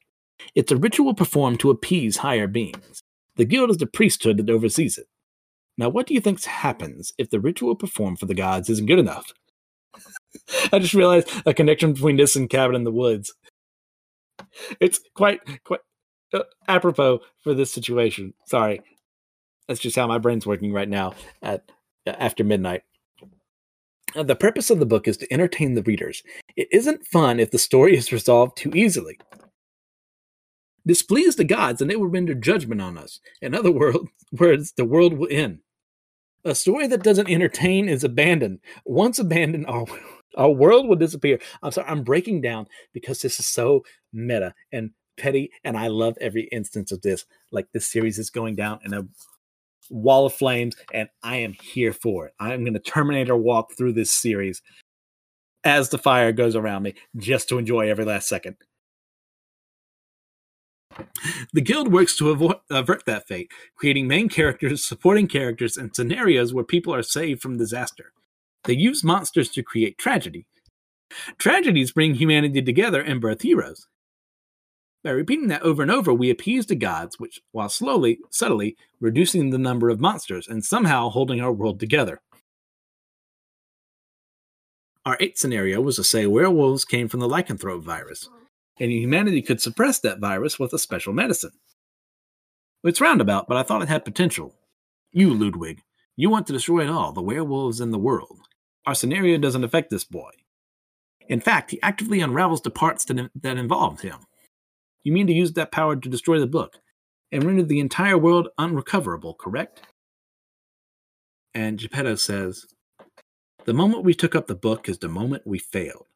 It's a ritual performed to appease higher beings. The guild is the priesthood that oversees it. Now, what do you think happens if the ritual performed for the gods isn't good enough? [LAUGHS] I just realized a connection between this and Cabin in the Woods. It's quite quite uh, apropos for this situation. Sorry, that's just how my brain's working right now at after midnight. Uh, the purpose of the book is to entertain the readers. It isn't fun if the story is resolved too easily. Displease the gods, and they will render judgment on us. In other [LAUGHS] words, the world will end. A story that doesn't entertain is abandoned. Once abandoned, [LAUGHS] our, our world will disappear. I'm sorry, I'm breaking down because this is so meta and petty, and I love every instance of this. Like this series is going down in a wall of flames, and I am here for it. I'm going to Terminator walk through this series as the fire goes around me just to enjoy every last second. The guild works to avert that fate, creating main characters, supporting characters, and scenarios where people are saved from disaster. They use monsters to create tragedy. Tragedies bring humanity together and birth heroes. By repeating that over and over, we appease the gods, which, while slowly, subtly, reducing the number of monsters and somehow holding our world together. Our eighth scenario was to say werewolves came from the lycanthrope virus, and humanity could suppress that virus with a special medicine. It's roundabout, but I thought it had potential. You, Ludwig, you want to destroy it all, the werewolves in the world. Our scenario doesn't affect this boy. In fact, he actively unravels the parts that, that involved him. You mean to use that power to destroy the book and render the entire world unrecoverable, correct? And Geppetto says, The moment we took up the book is the moment we failed.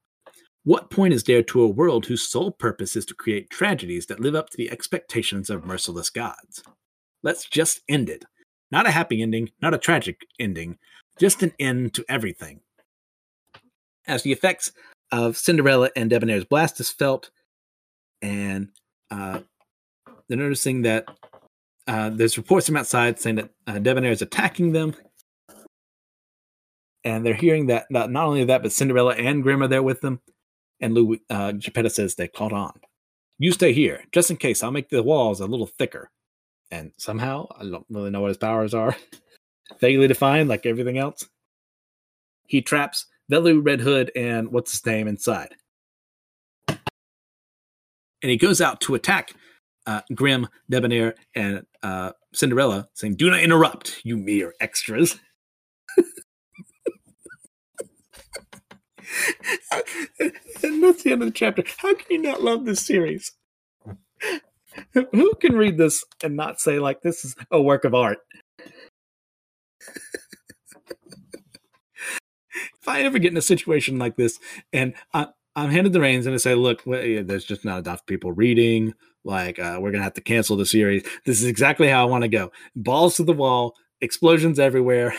What point is there to a world whose sole purpose is to create tragedies that live up to the expectations of merciless gods? Let's just end it. Not a happy ending, not a tragic ending, just an end to everything. As the effects of Cinderella and Debonair's blast is felt, and uh, they're noticing that uh, there's reports from outside saying that uh, Debonair is attacking them. And they're hearing that not, not only that, but Cinderella and Grimm are there with them. And Louis, uh, Geppetto says they caught on. You stay here, just in case. I'll make the walls a little thicker. And somehow, I don't really know what his powers are, [LAUGHS] vaguely defined like everything else. He traps Velu, Red Hood, and what's his name inside and he goes out to attack uh, Grimm, Debonair, and uh, Cinderella, saying, "Do not interrupt, you mere extras." And that's the end of the chapter. How can you not love this series? Who can read this and not say like this is a work of art? if I ever get in a situation like this and I, I'm handed the reins and I say, look, there's just not enough people reading. Like, uh, we're going to have to cancel the series. This is exactly how I want to go. Balls to the wall, explosions everywhere,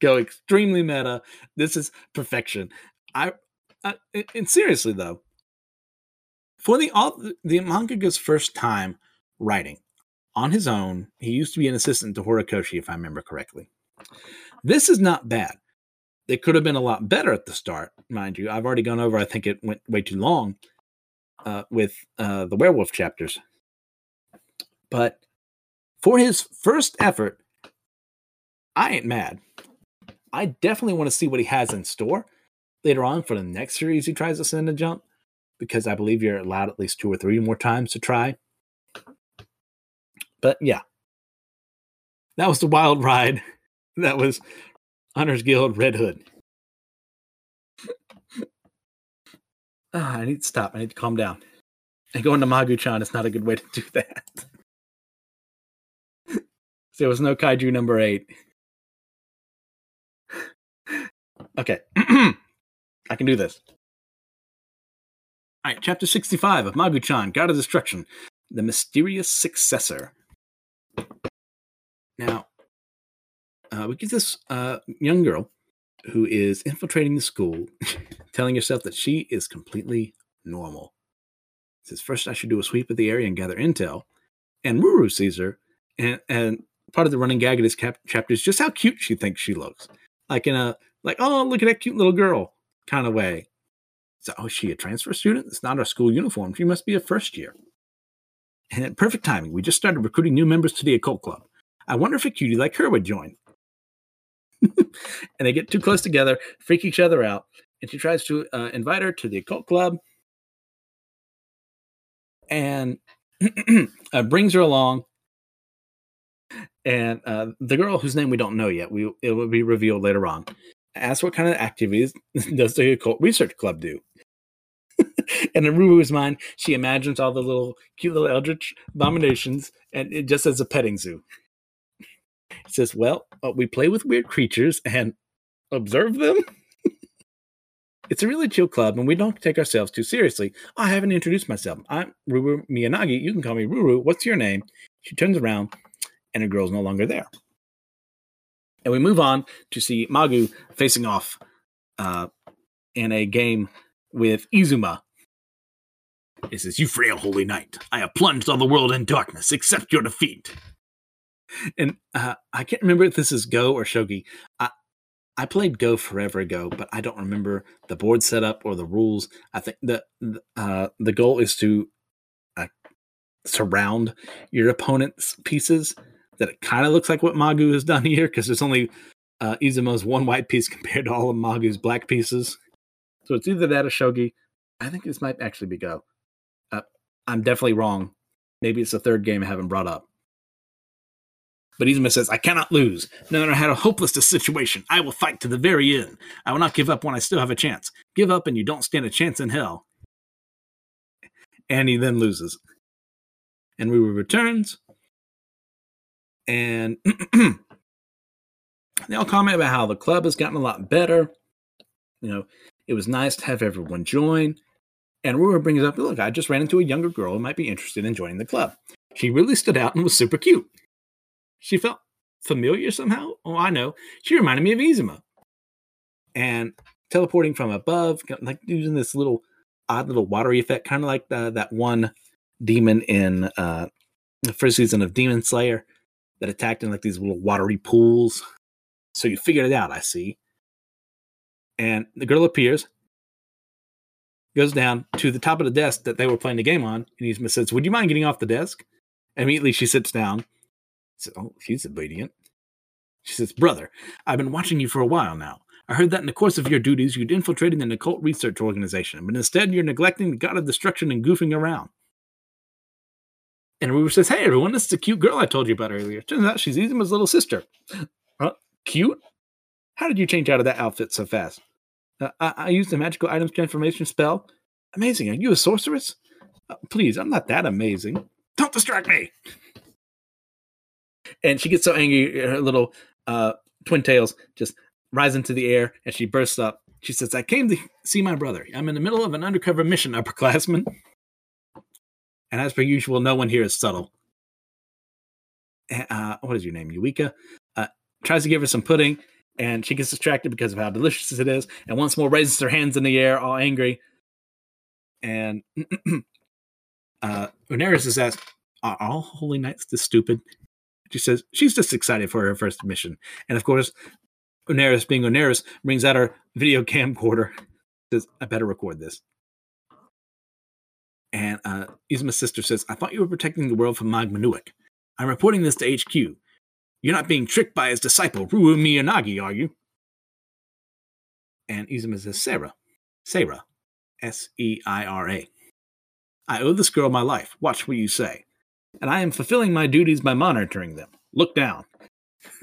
go extremely meta. This is perfection. I, I and seriously though, for the all the mangaka's first time writing on his own, he used to be an assistant to Horikoshi, if I remember correctly. This is not bad. It could have been a lot better at the start, mind you. I've already gone over. I think it went way too long uh, with uh, the werewolf chapters, but for his first effort, I ain't mad. I definitely want to see what he has in store later on for the next series he tries to send a jump, because I believe you're allowed at least two or three more times to try. But yeah, that was the wild ride. [LAUGHS] That was Hunters Guild Red Hood. [SIGHS] ah, I need to stop. I need to calm down. And going to Magu-chan is not a good way to do [LAUGHS] that. so [LAUGHS] there was no kaiju number eight. Okay. [CLEARS THROAT] I can do this. All right, chapter 65 of Magu-chan, God of Destruction, the mysterious successor. Now, uh, we get this uh, young girl who is infiltrating the school, [LAUGHS] telling herself that she is completely normal. Says, First, I should do a sweep of the area and gather intel. And Ruru sees her, and, and part of the running gag of this cap- chapter is just how cute she thinks she looks. Like in a, like, oh, look at that cute little girl kind of way. So, oh, is she a transfer student? It's not our school uniform. She must be a first year. And at perfect timing. We just started recruiting new members to the occult club. I wonder if a cutie like her would join. [LAUGHS] and they get too close together, freak each other out. And she tries to uh, invite her to the occult club and [CLEARS THROAT] uh, brings her along. And uh, the girl whose name we don't know yet, we it will be revealed later on, asks what kind of activities [LAUGHS] does the occult research club do. [LAUGHS] and in Ruru's mind, she imagines all the little cute little eldritch abominations, and it just as a petting zoo. He says, Well, uh, we play with weird creatures and observe them. [LAUGHS] it's a really chill club, and we don't take ourselves too seriously. I haven't introduced myself. I'm Ruru Miyagi. You can call me Ruru. What's your name? She turns around, and her girl's no longer there. And we move on to see Magu facing off uh, in a game with Izuma. It says, You frail holy knight, I have plunged all the world in darkness, accept your defeat. And uh, I can't remember if this is Go or Shogi. I, I played Go forever ago, but I don't remember the board setup or the rules. I think that uh, the goal is to uh, surround your opponent's pieces. That it kind of looks like what Magu has done here because there's only uh, Izumo's one white piece compared to all of Magu's black pieces. So it's either that or Shogi. I think this might actually be Go. Uh, I'm definitely wrong. Maybe it's the third game I haven't brought up. But Izuma says, I cannot lose. No matter how hopeless the situation, I will fight to the very end. I will not give up when I still have a chance. Give up and you don't stand a chance in hell. And he then loses. And Ruru returns. And [CLEARS THROAT] they all comment about how the club has gotten a lot better. You know, it was nice to have everyone join. And Ruru brings up, look, I just ran into a younger girl who might be interested in joining the club. She really stood out and was super cute. She felt familiar somehow. Oh, I know. She reminded me of Izuma. And teleporting from above, like using this little odd little watery effect, kind of like the, that one demon in uh, the first season of Demon Slayer that attacked in like these little watery pools. So you figured it out, I see. And the girl appears, goes down to the top of the desk that they were playing the game on, and he says, Would you mind getting off the desk? immediately she sits down said, Oh, she's obedient. She says, Brother, I've been watching you for a while now. I heard that in the course of your duties, you'd infiltrated an occult research organization, but instead you're neglecting the god of destruction and goofing around. And Ruru says, Hey, everyone, this is a cute girl I told you about earlier. Turns out she's Izuma's little sister. Huh? Cute? How did you change out of that outfit so fast? Uh, I-, I used a magical items transformation spell. Amazing. Are you a sorceress? Uh, please, I'm not that amazing. Don't distract me and she gets so angry, her little uh, twin tails just rise into the air, and she bursts up. She says, "I came to see my brother. I'm in the middle of an undercover mission, upperclassman." And as per usual, no one here is subtle. Uh, what is your name, Yuika? Uh, tries to give her some pudding, and she gets distracted because of how delicious it is, and once more raises her hands in the air, all angry. And [CLEARS THROAT] uh, Uneris is asked, "Are all holy knights this stupid?" She says she's just excited for her first mission. And of course, Uneris, being Uneris, brings out her video [LAUGHS] camcorder. Says, I better record this. And uh, Izuma's sister says, I thought you were protecting the world from Magmanuik. I'm reporting this to HQ. You're not being tricked by his disciple, Ruru Miyagi, are you? And Izuma says, Seira. Seira. S E I R A. I owe this girl my life. Watch what you say and I am fulfilling my duties by monitoring them. Look down. [LAUGHS]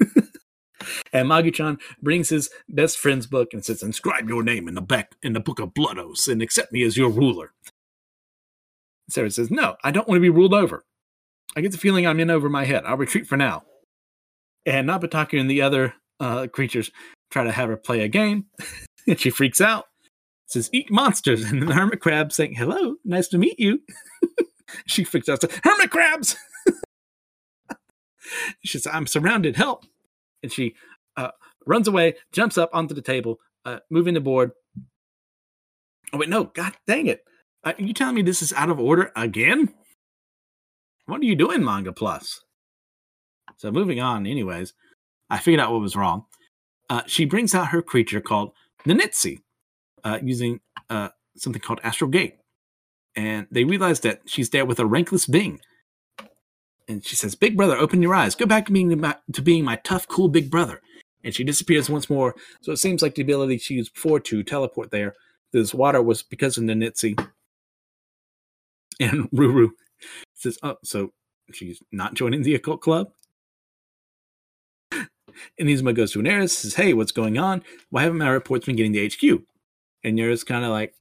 and Magu-chan brings his best friend's book and says, "Inscribe your name in the back in the book of Blood Oaths and accept me as your ruler." Seira says, "No, I don't want to be ruled over. I get the feeling I'm in over my head. I'll retreat for now." And Nobutaka and the other uh, creatures try to have her play a game, [LAUGHS] and she freaks out. Says, "Eat monsters!" And the hermit crab saying, "Hello, nice to meet you." [LAUGHS] she freaks out, hermit crabs. [LAUGHS] she says, I'm surrounded, help. And she uh, runs away, jumps up onto the table, uh, moving the board. Oh, wait, no, God dang it. Uh, are you telling me this is out of order again? What are you doing, Manga Plus? So, moving on, anyways, I figured out what was wrong. Uh, she brings out her creature called Nanitsi, uh, using uh, something called Astral Gate and they realize that she's there with a rankless Bing. And she says, "Big brother, open your eyes. Go back to being my, to being my tough, cool big brother." And she disappears once more. So it seems like the ability she used before to teleport there, this water was because of Nanitsi. And [LAUGHS] Ruru says, "Oh, so she's not joining the occult club." [LAUGHS] And Izuma goes to Uneris, says, Hey, what's going on? Why haven't my reports been getting to HQ? And Uneris kind of like,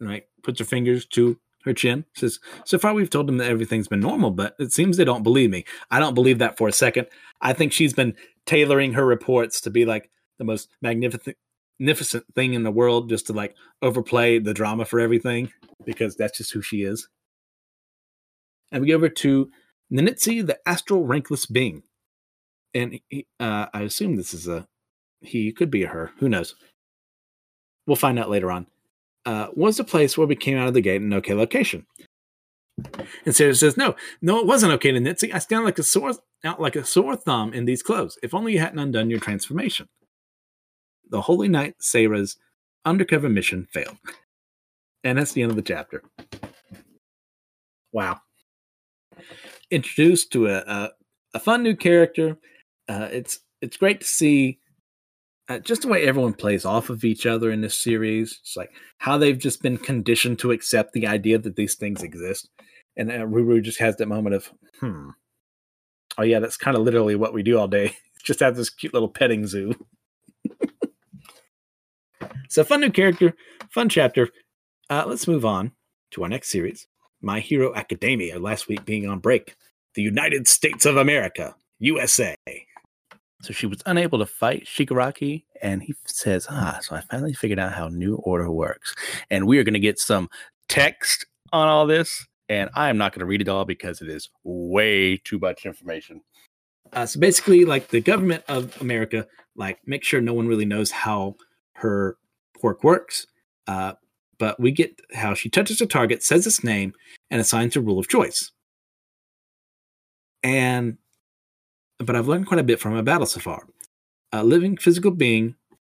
right, puts her fingers to her chin, says, So far we've told them that everything's been normal, but it seems they don't believe me. I don't believe that for a second. I think she's been tailoring her reports to be like the most magnificent magnificent thing in the world just to like overplay the drama for everything because that's just who she is. And we go over to Nanitsi, the astral rankless being. And he, uh, I assume this is a he, could be a her. Who knows? We'll find out later on. uh, was the place where we came out of the gate an OK location. And Seira says, "No, no, it wasn't okay to. I stand like a sore, out like a sore thumb in these clothes. If only you hadn't undone your transformation." The Holy Knight Seira's undercover mission failed, and that's the end of the chapter. Wow! Introduced to a a, a fun new character. Uh, it's it's great to see uh, just the way everyone plays off of each other in this series. It's like how they've just been conditioned to accept the idea that these things exist. And uh, Ruru just has that moment of, hmm, oh yeah, that's kind of literally what we do all day. [LAUGHS] just have this cute little petting zoo. So fun new character, fun chapter. Uh, let's move on to our next series, My Hero Academia. Last week being on break, the United States of America, USA. So she was unable to fight Shigaraki, and he says, Ah, so I finally figured out how New Order works. And we are going to get some text on all this, and I am not going to read it all because it is way too much information. Uh, so basically, like the government of America, like make sure no one really knows how her quirk works. Uh, but we get how she touches a target, says its name, and assigns a rule of choice. And but I've learned quite a bit from a battle so far. A living physical being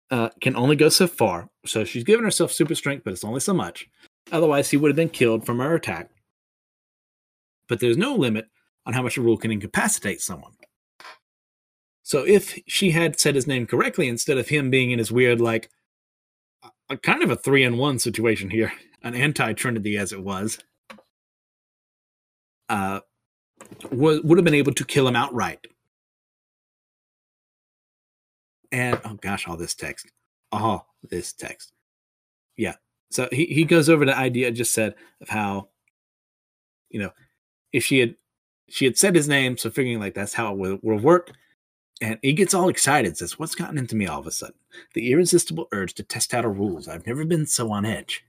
uh, can only go so far, so she's given herself super strength, but it's only so much. Otherwise, he would have been killed from her attack. But there's no limit on how much a rule can incapacitate someone. So if she had said his name correctly instead of him being in his weird, like, a kind of a three in one situation here, an anti Trinity as it was, uh, would, would have been able to kill him outright and oh gosh, all this text, all this text. Yeah. So he, he goes over the idea I just said of how, you know, if she had she had said his name, so figuring like that's how it would will work. And he gets all excited, says, What's gotten into me all of a sudden? The irresistible urge to test out our rules. I've never been so on edge.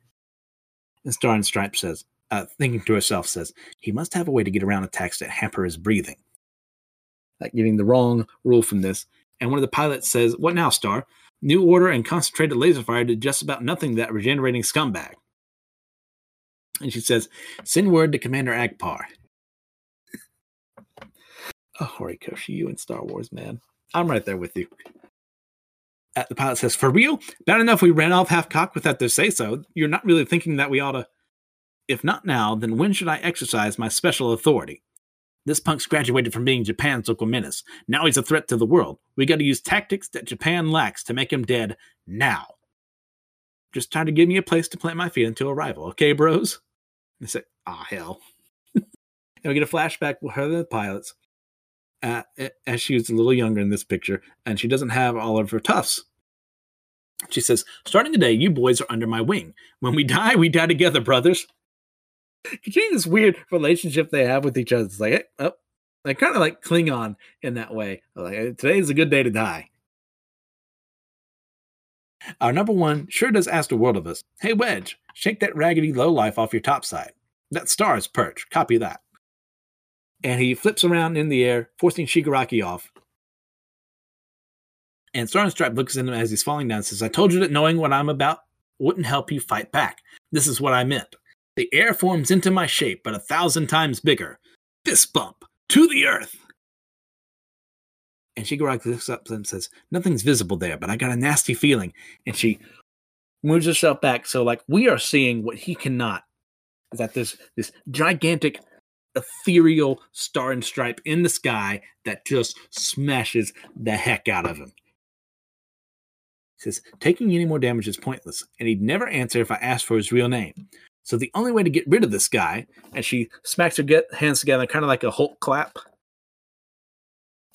And Star and Stripe says, uh, thinking to herself, says, He must have a way to get around attacks that hamper his breathing. Like getting the wrong rule from this and one of the pilots says, What now, Star? New order and concentrated laser fire did just about nothing to that regenerating scumbag. And she says, Send word to Commander Agpar. Oh, Horikoshi, you and Star Wars, man. I'm right there with you. Uh, the pilot says, For real? Bad enough we ran off half cocked without their say so. You're not really thinking that we ought to. If not now, then when should I exercise my special authority? This punk's graduated from being Japan's local menace. Now he's a threat to the world. We got to use tactics that Japan lacks to make him dead now. Just trying to give me a place to plant my feet until arrival, okay, bros? They say, ah, hell. [LAUGHS] and we get a flashback with her and the pilots as she was a little younger in this picture, and she doesn't have all of her tufts. She says, Starting today, you boys are under my wing. When we [LAUGHS] die, we die together, brothers. Continue this weird relationship they have with each other. It's like, eh, oh, they kind of like Klingon in that way. Like, eh, today is a good day to die. Our number one sure does ask the world of us. Hey, Wedge, shake that raggedy lowlife off your top side. That star is perch. Copy that. And he flips around in the air, forcing Shigaraki off. And Star Stripe looks at him as he's falling down and says, I told you that knowing what I'm about wouldn't help you fight back. This is what I meant. The air forms into my shape, but a thousand times bigger. Fist bump to the earth. And Shigaraki looks up and says, Nothing's visible there, but I got a nasty feeling. And she moves herself back. So, like, we are seeing what he cannot. Is that this this gigantic ethereal star and stripe in the sky that just smashes the heck out of him. He says, Taking any more damage is pointless, and he'd never answer if I asked for his real name. So the only way to get rid of this guy, and she smacks her get hands together, kind of like a Hulk clap,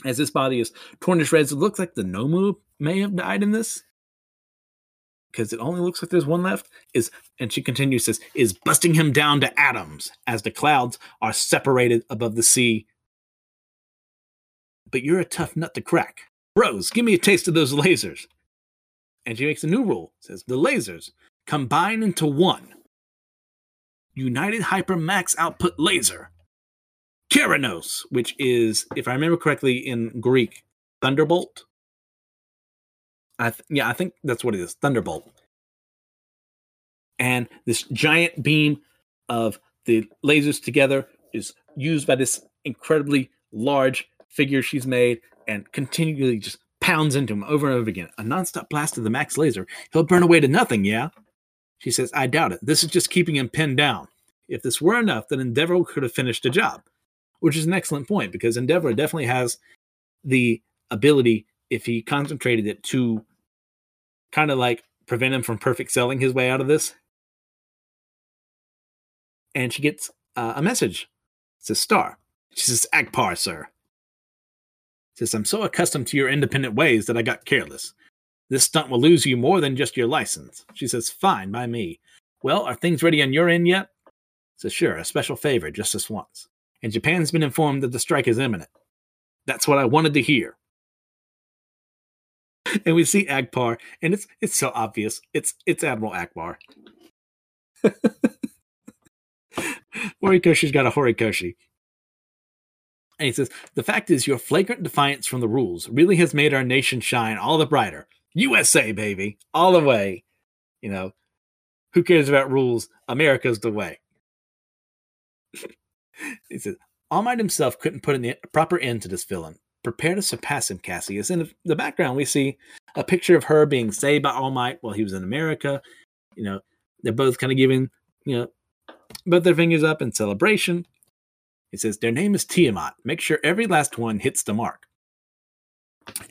as this body is torn to shreds. It looks like the Nomu may have died in this, because it only looks like there's one left. Is and she continues says is busting him down to atoms as the clouds are separated above the sea. But you're a tough nut to crack, rose Give me a taste of those lasers. And she makes a new rule. Says the lasers combine into one United Hyper Max Output Laser. Keranos, which is, if I remember correctly, in Greek, Thunderbolt. I th- yeah, I think that's what it is. Thunderbolt. and this giant beam of the lasers together is used by this incredibly large figure she's made and continually just pounds into him over and over again. A nonstop blast of the max laser. He'll burn away to nothing, yeah? She says, I doubt it. This is just keeping him pinned down. If this were enough, then Endeavor could have finished the job, which is an excellent point because Endeavor definitely has the ability, if he concentrated it, to kind of like prevent him from perfect selling his way out of this. And she gets uh, a message. It says Star. She says, Agpar, sir. Says, I'm so accustomed to your independent ways that I got careless. This stunt will lose you more than just your license. She says, Fine, by me. Well, are things ready on your end yet? Says, Sure, a special favor, just this once. And Japan's been informed that the strike is imminent. That's what I wanted to hear. And we see Agpar, and it's it's so obvious. It's it's Admiral Ackbar. [LAUGHS] Horikoshi's got a Horikoshi. And he says, The fact is, your flagrant defiance from the rules really has made our nation shine all the brighter. USA, baby, all the way. You know, who cares about rules? America's the way. [LAUGHS] he says, All Might himself couldn't put in proper end to this villain. Prepare to surpass him, Cassius. In the background, we see a picture of her being saved by All Might while he was in America. You know, they're both kind of giving, you know, both their fingers up in celebration. He says, Their name is Tiamat. Make sure every last one hits the mark.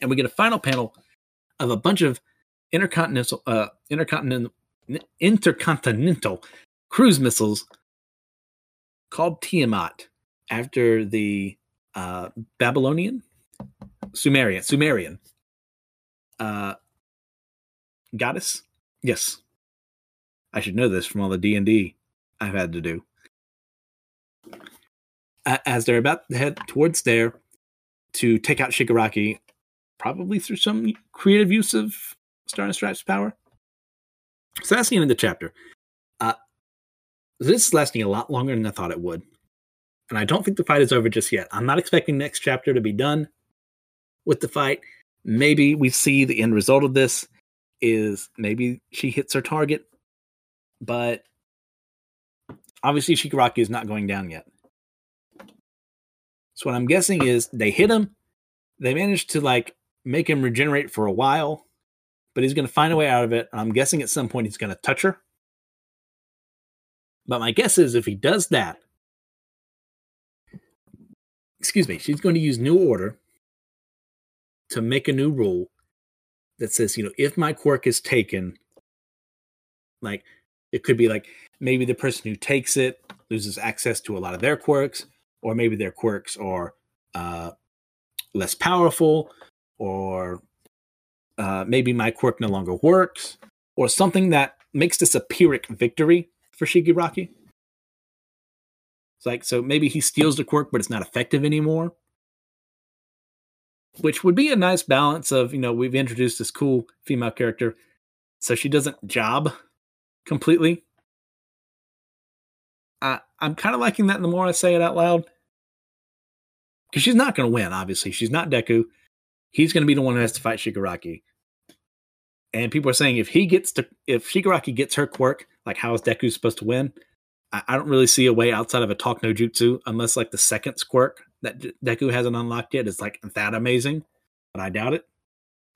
And we get a final panel of a bunch of intercontinental, uh, intercontinental, intercontinental cruise missiles called Tiamat after the uh, Babylonian, Sumerian, Sumerian uh, goddess. Yes, I should know this from all the D and D I've had to do. As they're about to head towards there to take out Shigaraki, probably through some creative use of Star and Stripes power. So that's the end of the chapter. Uh, this is lasting a lot longer than I thought it would. And I don't think the fight is over just yet. I'm not expecting next chapter to be done with the fight. Maybe we see the end result of this is maybe she hits her target, but obviously Shigaraki is not going down yet. So what I'm guessing is they hit him, they managed to like make him regenerate for a while, but he's going to find a way out of it. I'm guessing at some point he's going to touch her. But my guess is if he does that, excuse me, she's going to use new order to make a new rule that says, you know, if my quirk is taken, like it could be like maybe the person who takes it loses access to a lot of their quirks, or maybe their quirks are uh, less powerful, or uh, maybe my quirk no longer works, or something that makes this a Pyrrhic victory for Shigaraki. It's like, so maybe he steals the quirk, but it's not effective anymore. Which would be a nice balance of, you know, we've introduced this cool female character, so she doesn't job completely. I, I'm kind of liking that the more I say it out loud. Because she's not going to win, obviously. She's not Deku. He's going to be the one who has to fight Shigaraki. And people are saying if he gets to, if Shigaraki gets her quirk, like how is Deku supposed to win? I, I don't really see a way outside of a talk no jutsu, unless like the second quirk that Deku hasn't unlocked yet is like that amazing. But I doubt it,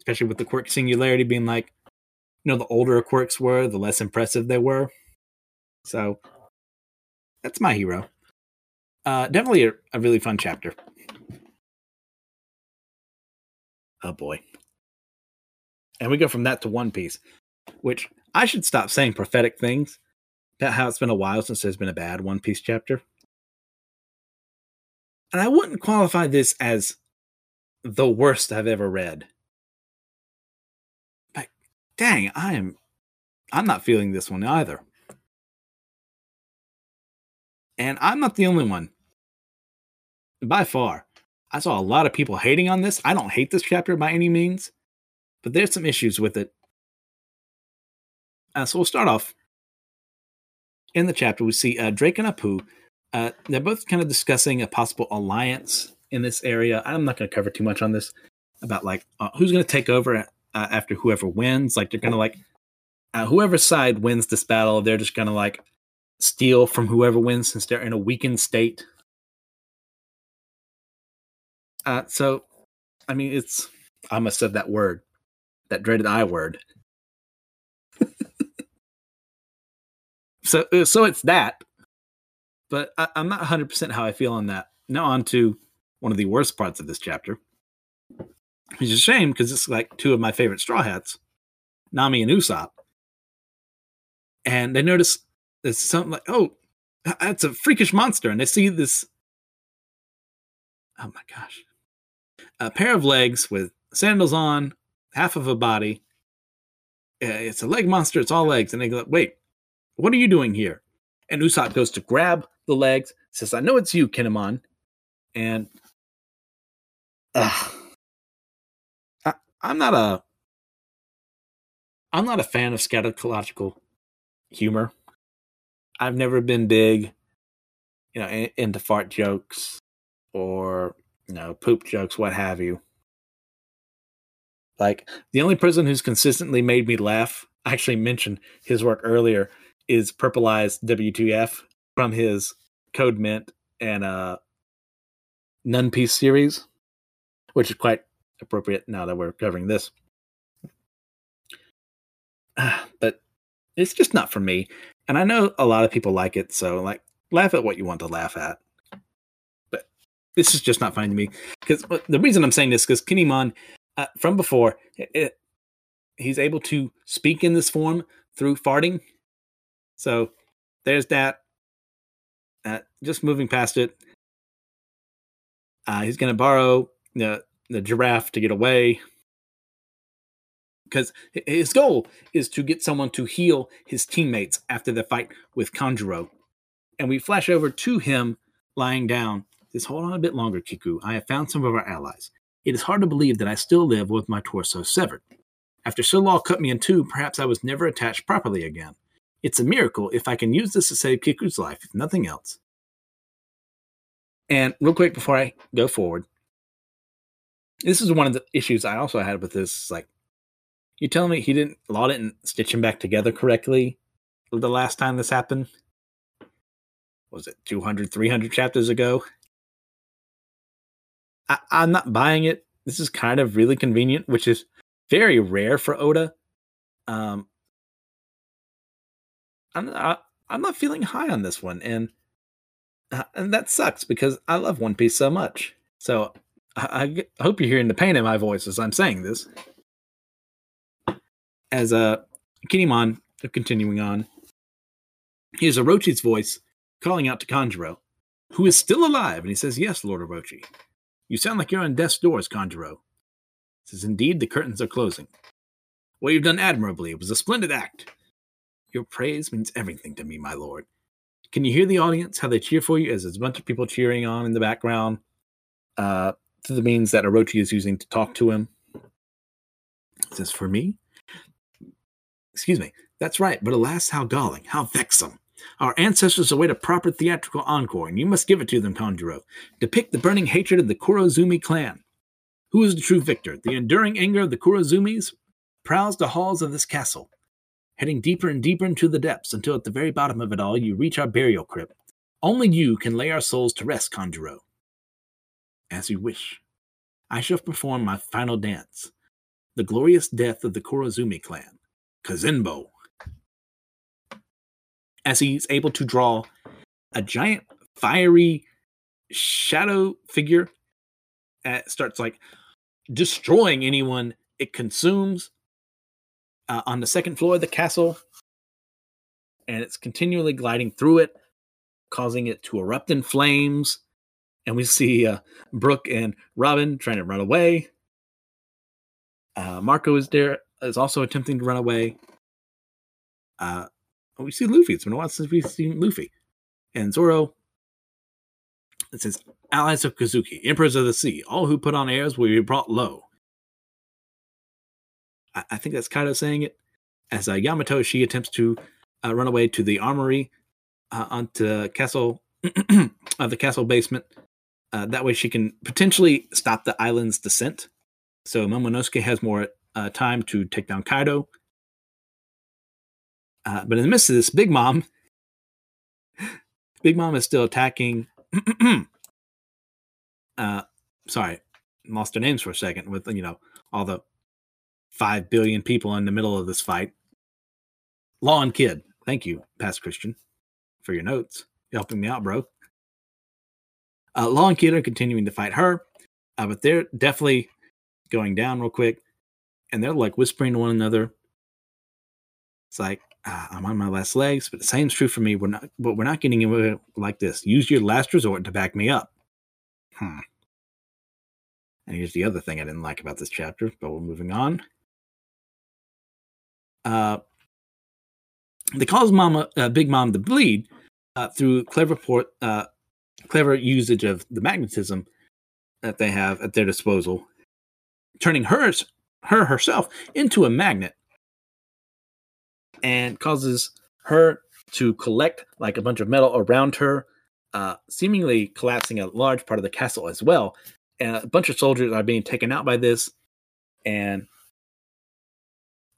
especially with the quirk singularity being like, you know, the older quirks were, the less impressive they were. So that's my hero. Uh, definitely a, a really fun chapter. Oh boy. And we go from that to One Piece, which I should stop saying prophetic things about how it's been a while since there's been a bad One Piece chapter. And I wouldn't qualify this as the worst I've ever read. But dang, I am I'm not feeling this one either. And I'm not the only one. By far. I saw a lot of people hating on this. I don't hate this chapter by any means, but there's some issues with it. Uh, so we'll start off in the chapter. We see uh, Drake and Apoo. Uh, they're both kind of discussing a possible alliance in this area. I'm not going to cover too much on this about like uh, who's going to take over uh, after whoever wins. Like they're kind of like uh, whoever side wins this battle, they're just gonna like steal from whoever wins since they're in a weakened state. Uh, so, I mean, it's I must said that word, that dreaded I word. [LAUGHS] so, uh, so it's that, but I, I'm not 100 percent how I feel on that. Now on to one of the worst parts of this chapter. Is a shame because it's like two of my favorite Straw Hats, Nami and Usopp. And they notice there's something like, oh, that's a freakish monster. And they see this, oh my gosh, a pair of legs with sandals on, half of a body. Eh, it's a leg monster. It's all legs. And they go, wait, what are you doing here? And Usopp goes to grab the legs, says, I know it's you, Kinemon. And I, I'm not a I'm not a fan of scatological humor. I've never been big, you know, in, into fart jokes or you know poop jokes, what have you. Like the only person who's consistently made me laugh, I actually mentioned his work earlier, is Purple Eyes WTF from his Code MENT and uh None Piece series, which is quite appropriate now that we're covering this. [SIGHS] But it's just not for me. And I know a lot of people like it, so like laugh at what you want to laugh at. But this is just not funny to me because the reason I'm saying this because Kinemon uh, from before it, he's able to speak in this form through farting. So there's that. Just moving past it. Uh, he's going to borrow the the giraffe to get away because his goal is to get someone to heal his teammates after the fight with Kanjuro. And we flash over to him lying down. Says, hold on a bit longer, Kiku. I have found some of our allies. It is hard to believe that I still live with my torso severed. After Solar cut me in two, perhaps I was never attached properly again. It's a miracle if I can use this to save Kiku's life, if nothing else. And real quick before I go forward, this is one of the issues I also had with this. Like, you telling me he didn't, Law didn't stitch him back together correctly the last time this happened? Was it 200, 300 chapters ago? I, I'm not buying it. This is kind of really convenient, which is very rare for Oda. Um, I'm not, I'm not feeling high on this one, and and that sucks because I love One Piece so much. So I, I hope you're hearing the pain in my voice as I'm saying this. As a uh, Kinemon, continuing on, hears Orochi's voice calling out to Kanjuro, who is still alive, and he says, "Yes, Lord Orochi. You sound like you're on death's doors, Kanjuro." Says, "Indeed, the curtains are closing. Well, you've done admirably. It was a splendid act. Your praise means everything to me, my lord. Can you hear the audience how they cheer for you as there's a bunch of people cheering on in the background? Uh, through the means that Orochi is using to talk to him. It says, For me? Excuse me. That's right, but alas, how galling, how vexing. Our ancestors await a proper theatrical encore, and you must give it to them, Kanjuro. Depict the burning hatred of the Kurozumi clan. Who is the true victor? The enduring anger of the Kurozumis prowls the halls of this castle, heading deeper and deeper into the depths until at the very bottom of it all you reach our burial crypt. Only you can lay our souls to rest, Kanjuro. as you wish. I shall perform my final dance, the glorious death of the Kurozumi clan, Kazenbo. As he's able to draw a giant fiery shadow figure that starts like destroying anyone it consumes uh, on the second floor of the castle and it's continually gliding through it causing it to erupt in flames and we see uh, Brook and Robin trying to run away. Uh, Marco is there is also attempting to run away. Uh, we see Luffy. It's been a while since we've seen Luffy and Zoro. It says, "Allies of Kozuki, Emperors of the Sea, all who put on airs will be brought low." I, think that's Kaido saying it. As uh, Yamato, she attempts to uh, run away to the armory uh, onto castle of [CLEARS THROAT] the castle basement uh, that way, she can potentially stop the island's descent. So Momonosuke has more uh, time to take down Kaido. Uh, but in the midst of this, Big Mom, [LAUGHS] Big Mom is still attacking. [CLEARS THROAT] uh, sorry, lost their names for a second with you know all the five billion people in the middle of this fight. Law and Kid, thank you, Past Christian, for your notes, You're helping me out, bro. Uh, Law and Kid are continuing to fight her, uh, but they're definitely going down real quick, and they're like whispering to one another. It's like uh, I'm on my last legs, but the same's true for me. We're not, but we're not getting away like this. Use your last resort to back me up. Hmm. And here's the other thing I didn't like about this chapter, but we're moving on. Uh, they cause Mama, uh, Big Mom, to bleed uh, through clever port, uh, clever usage of the magnetism that they have at their disposal, turning hers, her herself into a magnet and causes her to collect like a bunch of metal around her, uh, seemingly collapsing a large part of the castle as well. And a bunch of soldiers are being taken out by this, and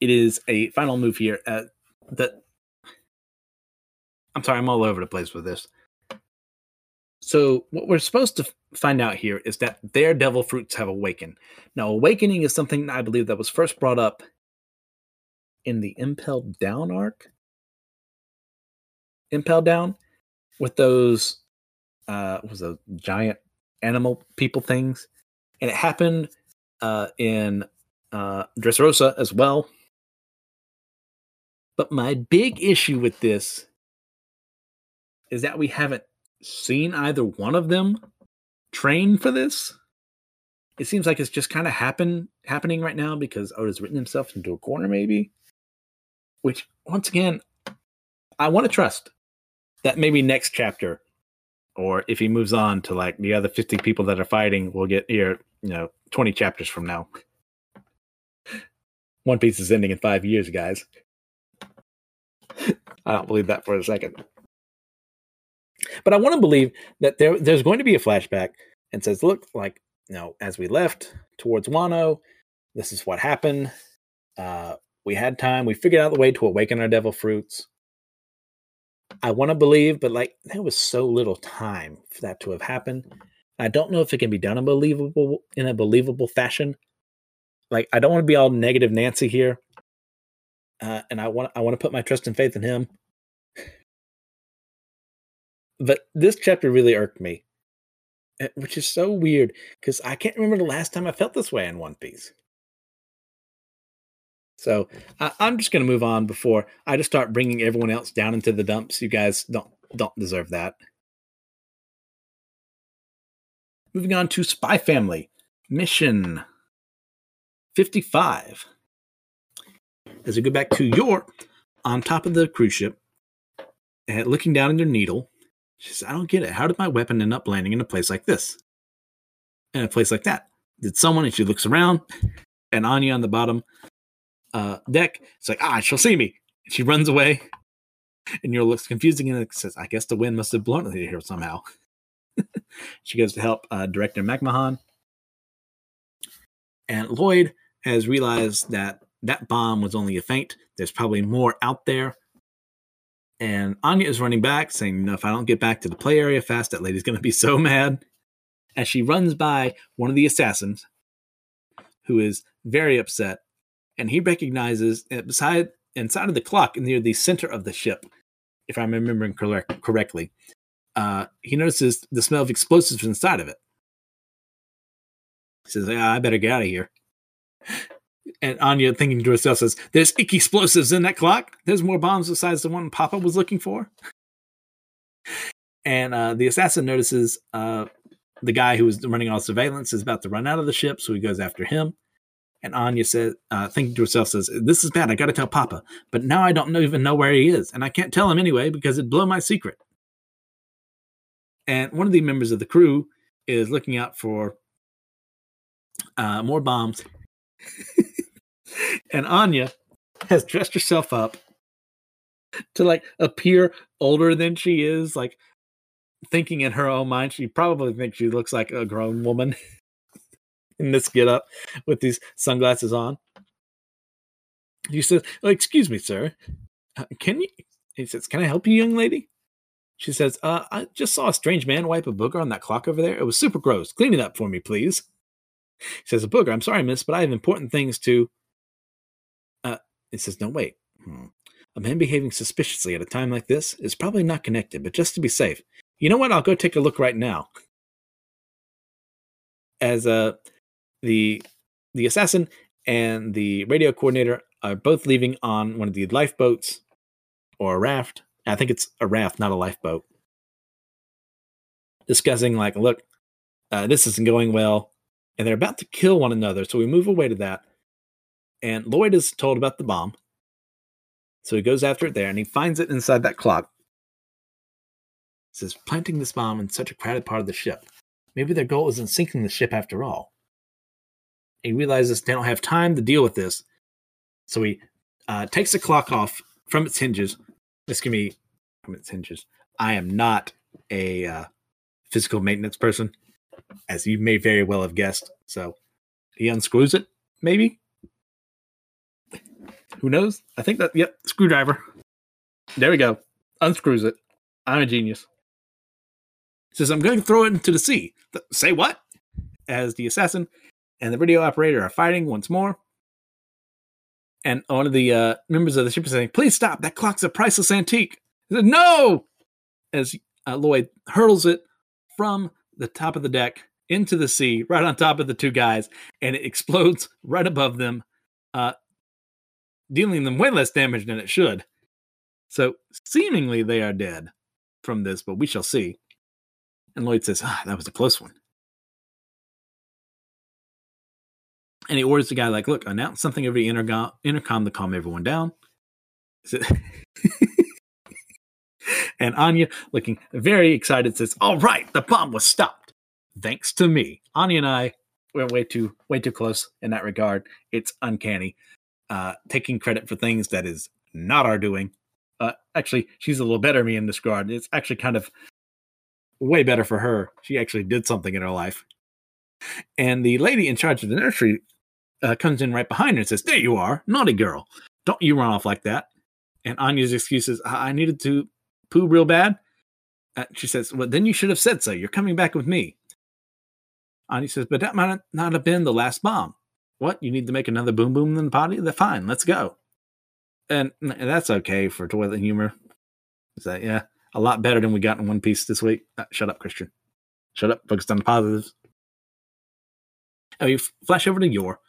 it is a final move here uh, that I'm sorry, I'm all over the place with this. So what we're supposed to find out here is that their devil fruits have awakened. Now, awakening is something I believe that was first brought up in the Impel Down arc. Impel Down with those uh was a giant animal people things. And it happened uh in uh Dressrosa as well. But my big issue with this is that we haven't seen either one of them train for this. It seems like it's just kind of happen happening right now because Oda's written himself into a corner, maybe. Which once again, I want to trust that maybe next chapter, or if he moves on to like the other fifty people that are fighting, we'll get here, you know, twenty chapters from now. One Piece is ending in five years, guys. I don't believe that for a second. But I want to believe that there there's going to be a flashback and says, look, like, you know, as we left towards Wano, this is what happened. Uh, we had time. We figured out the way to awaken our devil fruits. I want to believe, but like there was so little time for that to have happened. I don't know if it can be done in believable in a believable fashion. Like I don't want to be all negative Nancy here, uh, and I want I want to put my trust and faith in him but this chapter really irked me, eh, which is so weird because I can't remember the last time I felt this way in One Piece. So I, am just going to move on before I just start bringing everyone else down into the dumps. You guys don't don't deserve that. Moving on to Spy Family mission 55. As we go back to Yor on top of the cruise ship, and looking down in their needle, she says, I don't get it. How did my weapon end up landing in a place like this? In a place like that? Did someone, and she looks around, and Anya on the bottom uh, deck, it's like, ah, she'll see me. She runs away, and Yor looks confusing and says, I guess the wind must have blown it here somehow. [LAUGHS] she goes to help uh, director McMahon. And Lloyd has realized that that bomb was only a feint. There's probably more out there. And Anya is running back, saying, No, if I don't get back to the play area fast, that lady's going to be so [LAUGHS] mad. As she runs by one of the assassins, who is very upset, and he recognizes beside inside of the clock near the center of the ship, if I'm remembering correct, correctly, uh, he notices the smell of explosives inside of it. He says, yeah, I better get out of here. [LAUGHS] And Anya, thinking to herself, says, There's icky explosives in that clock. There's more bombs besides the one Papa was looking for. [LAUGHS] And uh, the assassin notices uh, the guy who was running all surveillance is about to run out of the ship, so he goes after him. And Anya says, uh, thinking to herself, says, This is bad. I got to tell Papa. But now I don't even know where he is. And I can't tell him anyway because it'd blow my secret. And one of the members of the crew is looking out for uh, more bombs. [LAUGHS] and Anya has dressed herself up to like appear older than she is, like thinking in her own mind she probably thinks she looks like a grown woman [LAUGHS] in this get up with these sunglasses on. He says, oh, "Excuse me, sir. uh, "Can you?" He says, "Can I help you, young lady?" She says, uh, "I just saw a strange man wipe a booger on that clock over there. It was super gross. Clean it up for me, please." He says, "A booger. I'm sorry, miss, but I have important things to." It says, "No, wait. Hmm. A man behaving suspiciously at a time like this is probably not connected, but just to be safe, you know what? I'll go take a look right now." As uh, the the assassin and the radio coordinator are both leaving on one of the lifeboats or a raft. I think it's a raft, not a lifeboat. Discussing, like, look, uh, this isn't going well. And they're about to kill one another. So we move away to that. And Lloyd is told about the bomb. So he goes after it there and he finds it inside that clock. He says, planting this bomb in such a crowded part of the ship. Maybe their goal isn't sinking the ship after all. He realizes they don't have time to deal with this. So he uh, takes the clock off from its hinges. This can be from its hinges. I am not a uh, physical maintenance person, as you may very well have guessed. So he unscrews it, maybe. Who knows? I think that, yep, screwdriver. There we go. Unscrews it. I'm a genius. Says, I'm going to throw it into the sea. Say what? As the assassin and the radio operator are fighting once more. And one of the uh, members of the ship is saying, Please stop. That clock's a priceless antique. He said, No! As uh, Lloyd hurls it from the top of the deck into the sea, right on top of the two guys, and it explodes right above them, uh, dealing them way less damage than it should. So, seemingly, they are dead from this, but we shall see. And Lloyd says, Ah, that was a close one. and he orders the guy like, "Look, announce something over the intercom, to calm everyone down." [LAUGHS] and Anya, looking very excited, says, "All right, the bomb was stopped, thanks to me." Anya and I went way too way too close in that regard. It's uncanny, uh, taking credit for things that is not our doing. Uh, actually, she's a little better me in this regard. It's actually kind of way better for her. She actually did something in her life. And the lady in charge of the nursery uh, comes in right behind her and says, There you are, naughty girl. Don't you run off like that. And Anya's excuse is, I, I needed to poo real bad. Uh, she says, Well, then you should have said so. You're coming back with me. Anya says, But that might not have been the last bomb. What? You need to make another boom boom in the potty? Then fine, let's go. And, and that's okay for toilet humor. Is that, yeah, a lot better than we got in One Piece this week. Uh, shut up, Christian. Shut up, focus on the positives. Oh, you flash over to Yor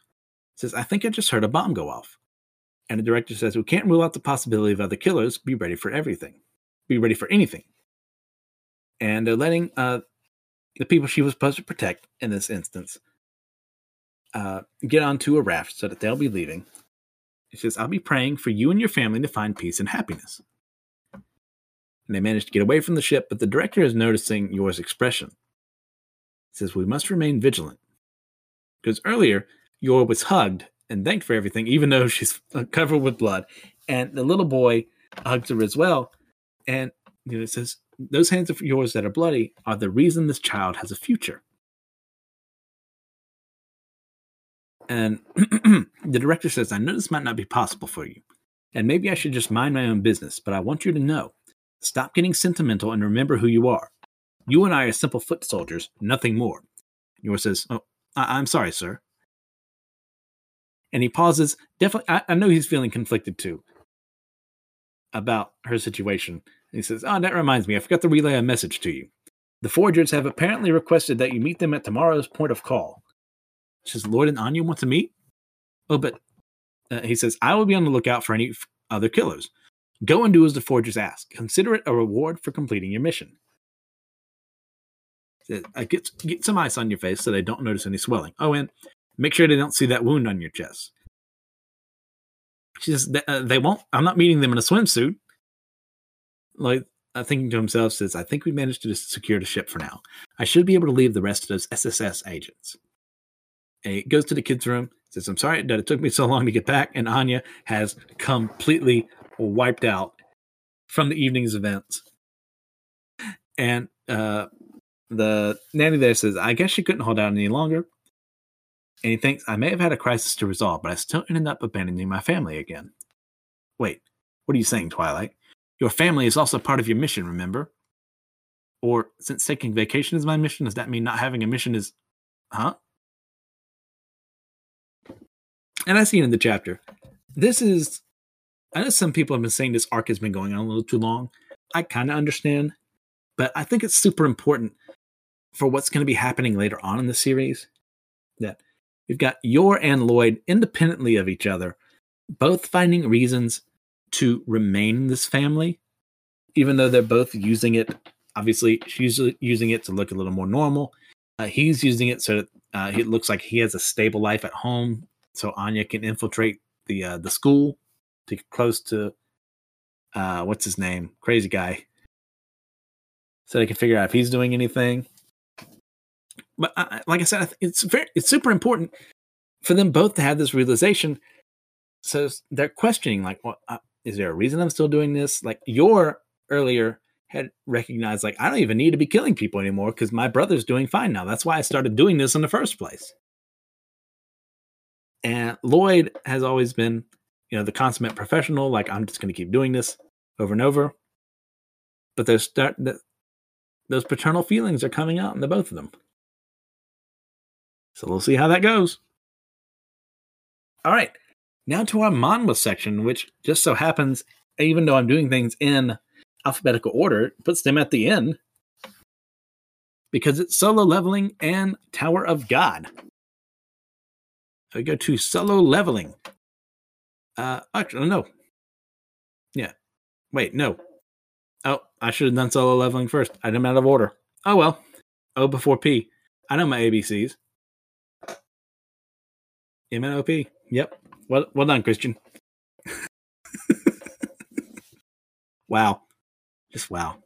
says, I think I just heard a bomb go off. And the director says, We can't rule out the possibility of other killers. Be ready for everything. Be ready for anything. And they're letting uh, the people she was supposed to protect in this instance uh, get onto a raft so that they'll be leaving. He says, I'll be praying for you and your family to find peace and happiness. And they manage to get away from the ship, but the director is noticing Yor's expression. He says, We must remain vigilant. Because earlier, Yor was hugged and thanked for everything, even though she's [LAUGHS] covered with blood. And the little boy hugs her as well. And you know, it says, Those hands of yours that are bloody are the reason this child has a future. And [CLEARS THROAT] the director says, I know this might not be possible for you. And maybe I should just mind my own business, but I want you to know stop getting sentimental and remember who you are. You and I are simple foot soldiers, nothing more. Yor says, Oh, I- I'm sorry, sir and he pauses. Definitely, I, I know he's feeling conflicted too about her situation. And he says, Oh, that reminds me, I forgot to relay a message to you. The forgers have apparently requested that you meet them at tomorrow's point of call. Says, Lloyd and Anya want to meet? Oh, but uh, he says, I will be on the lookout for any f- other killers. Go and do as the forgers ask. Consider it a reward for completing your mission. Says, get, get some ice on your face so they don't notice any swelling. Oh, and Make sure they don't see that wound on your chest. She says, uh, they won't. I'm not meeting them in a swimsuit. Like, uh, thinking to himself, says, I think we managed to secure the ship for now. I should be able to leave the rest of those SSS agents. And he goes to the kids' room, says, I'm sorry that it took me so long to get back. And Anya has completely wiped out from the evening's events. And uh, the nanny there says, I guess she couldn't hold out any longer and he thinks I may have had a crisis to resolve, but I still ended up abandoning my family again. Wait, What are you saying, Twilight? Your family is also part of your mission, remember? Or since taking vacation is my mission, does that mean not having a mission is. Huh? And I see it in the chapter. This is. I know some people have been saying this arc has been going on a little too long. I kind of understand, but I think it's super important for what's going to be happening later on in the series. That we've got Yor and Lloyd independently of each other, both finding reasons to remain in this family, even though they're both using it. Obviously, she's using it to look a little more normal. Uh, he's using it so that uh, it looks like he has a stable life at home, so Anya can infiltrate the uh, the school to get close to uh, what's his name, crazy guy, so they can figure out if he's doing anything but I, like I said, it's very it's super important for them both to have this realization. So they're questioning, like, well, uh, is there a reason I'm still doing this? Like Yor earlier had recognized, like, I don't even need to be killing people anymore because my brother's doing fine now. That's why I started doing this in the first place. And Lloyd has always been, you know, the consummate professional. Like, I'm just going to keep doing this over and over. But there's start those paternal feelings are coming out in the both of them. So we'll see how that goes. All right. Now to our Manhwa section, which just so happens, even though I'm doing things in alphabetical order, puts them at the end because it's solo leveling and Tower of God. We go to solo leveling. Uh, actually, no. Yeah. Wait, no. Oh, I should have done solo leveling first. I'm out of order. Oh well. O before P. I know my ABCs. MNOP. Yep. Well, well done, Christian. [LAUGHS] wow. Just wow.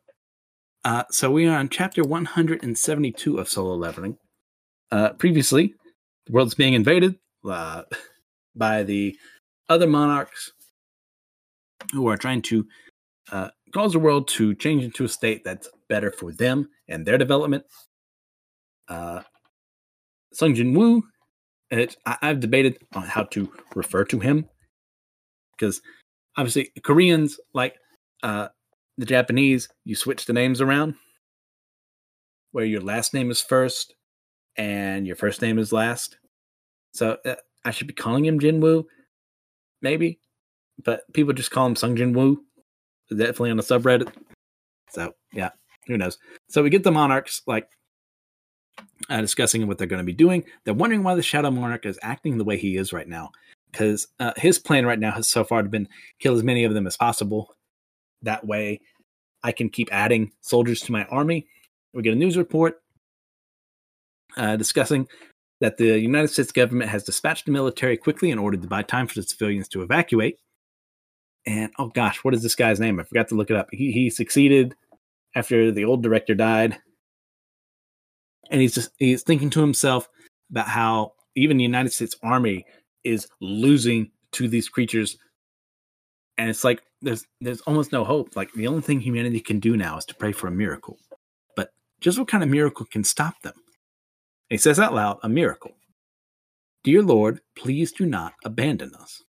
Uh, so we are on chapter 172 of Solo Leveling. Uh, previously, the world's being invaded uh, by the other monarchs who are trying to uh, cause the world to change into a state that's better for them and their development. Uh, Sung Jin Woo I, have debated on how to refer to him because obviously Koreans, like uh, the Japanese, you switch the names around where your last name is first and your first name is last. So uh, I should be calling him Jinwoo, maybe, but people just call him Sung Jinwoo. Definitely on the subreddit. So yeah, who knows? So we get the monarchs like uh, discussing what they're going to be doing. They're wondering why the Shadow Monarch is acting the way he is right now, because uh, his plan right now has so far been kill as many of them as possible. That way, I can keep adding soldiers to my army. We get a news report uh, discussing that the United States government has dispatched the military quickly in order to buy time for the civilians to evacuate. And oh gosh, what is this guy's name? I forgot to look it up. He he succeeded after the old director died and he's just he's thinking to himself about how even the United States Army is losing to these creatures, and it's like there's there's almost no hope. Like the only thing humanity can do now is to pray for a miracle. But just what kind of miracle can stop them? He says out loud, "A miracle." Dear Lord, please do not abandon us.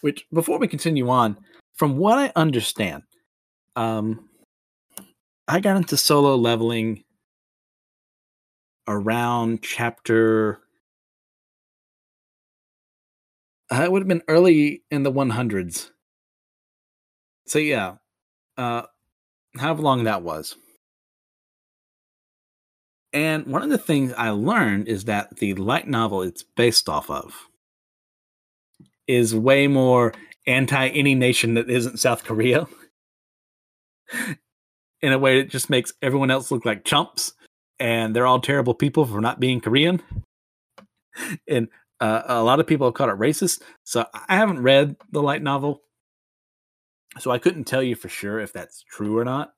Which, before we continue on, from what I understand, um, I got into solo leveling around chapter. Uh, it would have been early in the 100s. So yeah, uh, how long that was. And one of the things I learned is that the light novel it's based off of is way more anti any nation that isn't South Korea [LAUGHS] in a way that just makes everyone else look like chumps and they're all terrible people for not being Korean. [LAUGHS] And uh, a lot of people have called it racist. So I haven't read the light novel. So I couldn't tell you for sure if that's true or not.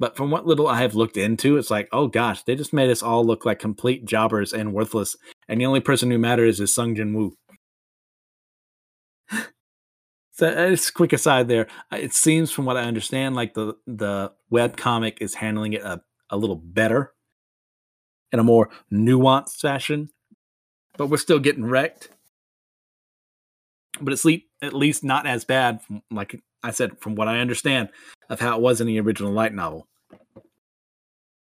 But from what little I have looked into, it's like, oh gosh, they just made us all look like complete jobbers and worthless. And the only person who matters is Sung Jin Woo. [LAUGHS] So uh, just quick aside there. Uh, it seems from what I understand, like the the web comic is handling it a, a little better in a more nuanced fashion. But we're still getting wrecked. but it's le- at least not as bad, from, like I said, from what I understand of how it was in the original light novel.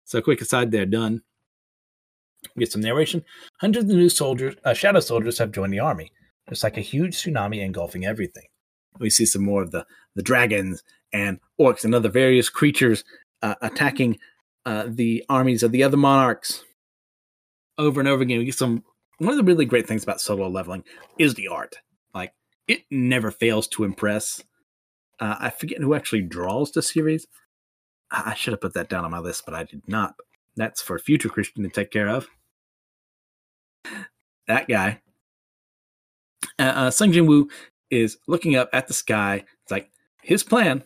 So, quick aside there, done. Get some narration. Hundreds of new soldiers, uh, shadow soldiers, have joined the army. It's like a huge tsunami engulfing everything. We see some more of the the dragons and orcs and other various creatures uh, attacking uh, the armies of the other monarchs over and over again. We get some. One of the really great things about solo leveling is the art. Like it never fails to impress. Uh, I forget who actually draws the series. I should have put that down on my list, but I did not. That's for future Christian to take care of. That guy. Uh, uh, Sung Jin Woo is looking up at the sky. It's like his plan,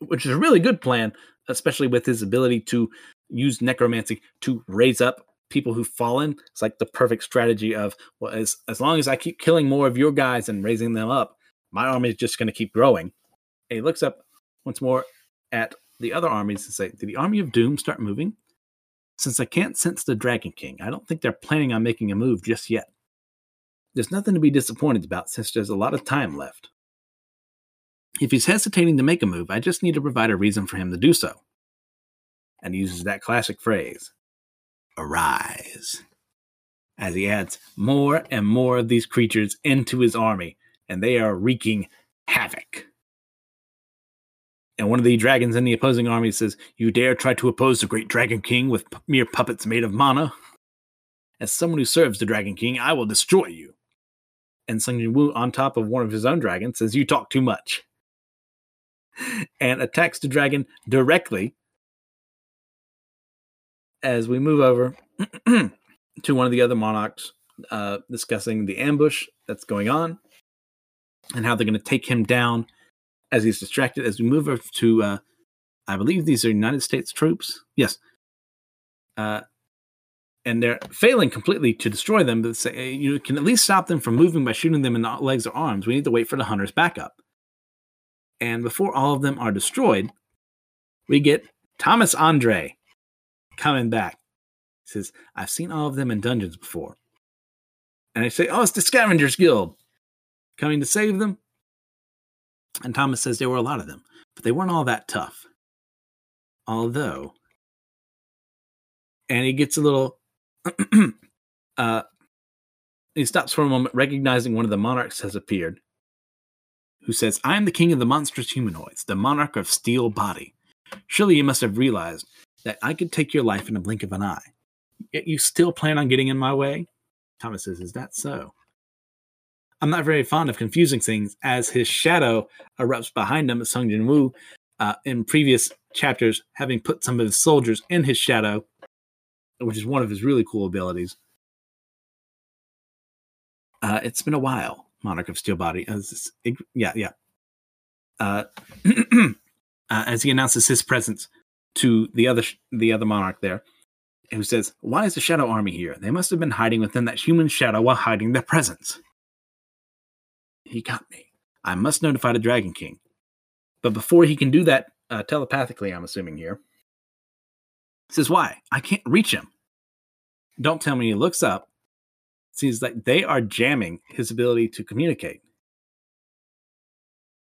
which is a really good plan, especially with his ability to use necromancy to raise up people who've fallen. It's like the perfect strategy of well, as as long as I keep killing more of your guys and raising them up, my army is just going to keep growing. And he looks up once more at the other armies and say, Did the army of doom start moving? Since I can't sense the Dragon King, I don't think they're planning on making a move just yet. There's nothing to be disappointed about since there's a lot of time left. If he's hesitating to make a move, I just need to provide a reason for him to do so. And he uses that classic phrase, arise, as he adds more and more of these creatures into his army, and they are wreaking havoc. And one of the dragons in the opposing army says, You dare try to oppose the great Dragon King with p- mere puppets made of mana? As someone who serves the Dragon King, I will destroy you. And Sung Jin Woo, on top of one of his own dragons, says, You talk too much. [LAUGHS] And attacks the dragon directly as we move over [CLEARS THROAT] to one of the other monarchs, uh, discussing the ambush that's going on and how they're going to take him down as he's distracted. As we move over to, uh, I believe these are United States troops. Yes. Uh, and they're failing completely to destroy them, but say, you can at least stop them from moving by shooting them in the legs or arms. We need to wait for the hunters' backup. And before all of them are destroyed, we get Thomas Andre coming back. He says, I've seen all of them in dungeons before. And I say, Oh, it's the Scavengers Guild coming to save them. And Thomas says there were a lot of them, but they weren't all that tough. Although, and he gets a little, [CLEARS THROAT] uh, he stops for a moment, recognizing one of the monarchs has appeared, who says, I am the king of the monstrous humanoids, the monarch of steel body. Surely you must have realized that I could take your life in a blink of an eye. Yet you still plan on getting in my way? Thomas says, Is that so? I'm not very fond of confusing things as his shadow erupts behind him, Sung Jin Woo, uh, in previous chapters, having put some of his soldiers in his shadow, which is one of his really cool abilities. Uh, it's been a while, Monarch of Steel Body. As, yeah, yeah. Uh, [CLEARS THROAT] uh, as he announces his presence to the other the other monarch there, who says, "Why is the Shadow Army here? They must have been hiding within that human shadow while hiding their presence." He got me. I must notify the Dragon King. But before he can do that uh, telepathically, I'm assuming here, he says, Why? I can't reach him. Don't tell me he looks up. Seems like they are jamming his ability to communicate.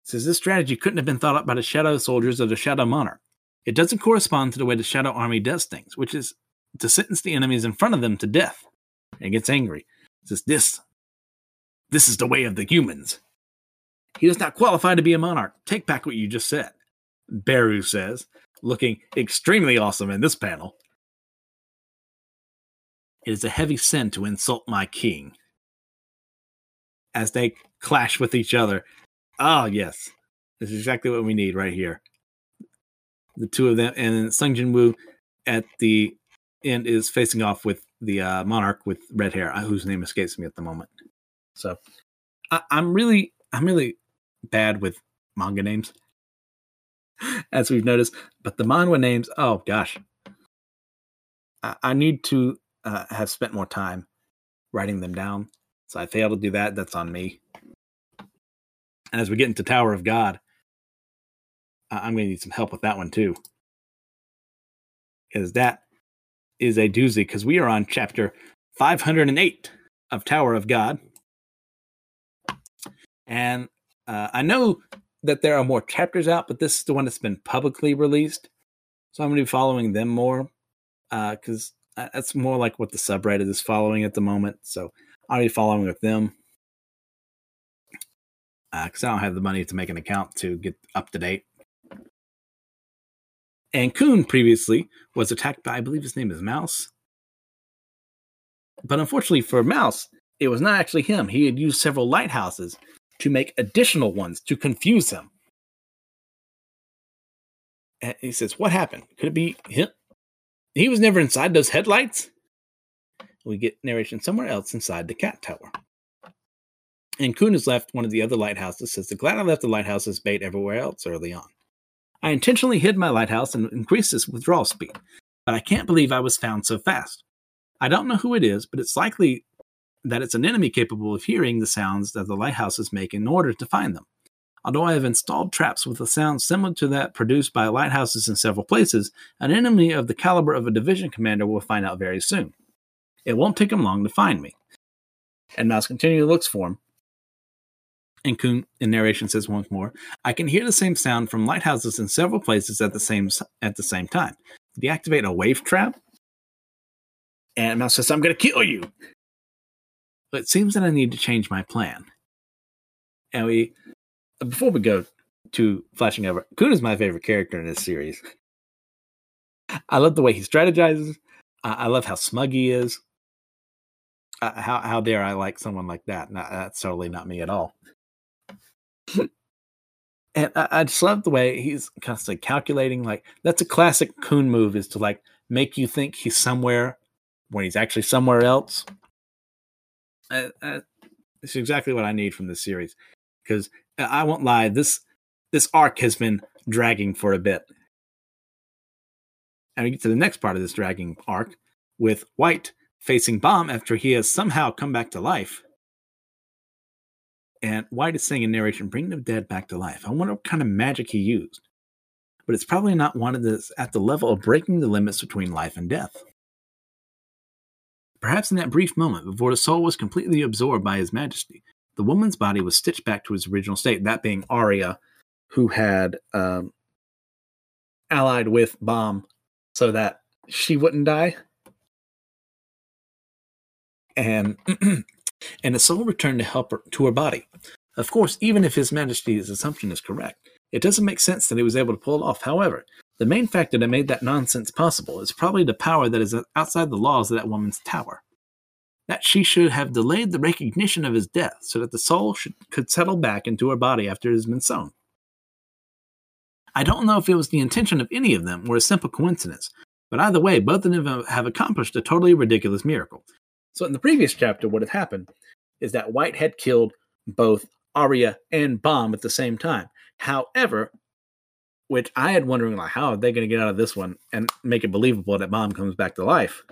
Says this strategy couldn't have been thought up by the Shadow Soldiers of the Shadow Monarch. It doesn't correspond to the way the Shadow Army does things, which is to sentence the enemies in front of them to death. And gets angry. Says this this is the way of the humans. He does not qualify to be a monarch. Take back what you just said. Beru says, looking extremely awesome in this panel. It is a heavy sin to insult my king. As they clash with each other. Oh, yes. This is exactly what we need right here. The two of them, and Sung Jin Woo at the end is facing off with the uh, monarch with red hair, uh, whose name escapes me at the moment. So I, I'm really, I'm really bad with manga names, [LAUGHS] as we've noticed. But the manga names, oh gosh, I, I need to uh, have spent more time writing them down. So I failed to do that. That's on me. And as we get into Tower of God, I'm going to need some help with that one too. Because that is a doozy, because we are on chapter 508 of Tower of God. And uh, I know that there are more chapters out, but this is the one that's been publicly released. So I'm going to be following them more because uh, that's more like what the subreddit is following at the moment. So I'll be following with them because uh, I don't have the money to make an account to get up to date. And Khun previously was attacked by, I believe his name is Mouse. But unfortunately for Mouse, it was not actually him. He had used several lighthouses to make additional ones to confuse him. And he says, What happened? Could it be him? He was never inside those headlights. We get narration somewhere else inside the cat tower. And Khun has left one of the other lighthouses, says, The glad I left the lighthouse's bait everywhere else early on. I intentionally hid my lighthouse and increased its withdrawal speed, but I can't believe I was found so fast. I don't know who it is, but it's likely that it's an enemy capable of hearing the sounds that the lighthouses make in order to find them. Although I have installed traps with a sound similar to that produced by lighthouses in several places, an enemy of the caliber of a division commander will find out very soon. It won't take him long to find me. And Mouse continually looks for him. And Khun, in narration, says once more, "I can hear the same sound from lighthouses in several places at the same at the same time. Deactivate a wave trap." And Mouse says, "I'm going to kill you." It seems that I need to change my plan. And we before we go to flashing over, Khun is my favorite character in this series. I love the way he strategizes. I love how smug he is. Uh, how how dare I like someone like that? Not, that's totally not me at all. [LAUGHS] and I, I, just love the way he's constantly calculating. Like that's a classic Khun move is to like make you think he's somewhere when he's actually somewhere else. It's exactly what I need from this series because I won't lie this this arc has been dragging for a bit. And we get to the next part of this dragging arc with White facing Bam after he has somehow come back to life. And White is saying in narration, bring the dead back to life. I wonder what kind of magic he used. But it's probably not one of this at the level of breaking the limits between life and death. Perhaps in that brief moment before the soul was completely absorbed by His Majesty, the woman's body was stitched back to its original state, that being Arya, who had um, allied with Bam so that she wouldn't die. And [CLEARS THROAT] and the soul returned to help her to her body. Of course, even if His Majesty's assumption is correct, it doesn't make sense that he was able to pull it off. However, the main factor that made that nonsense possible is probably the power that is outside the laws of that woman's tower that she should have delayed the recognition of his death so that the soul should, could settle back into her body after it has been sown. I don't know if it was the intention of any of them or a simple coincidence, but either way, both of them have accomplished a totally ridiculous miracle. So, in the previous chapter, what had happened is that White had killed both Arya and Bam at the same time. However, which I had wondering like, how are they going to get out of this one and make it believable that mom comes back to life?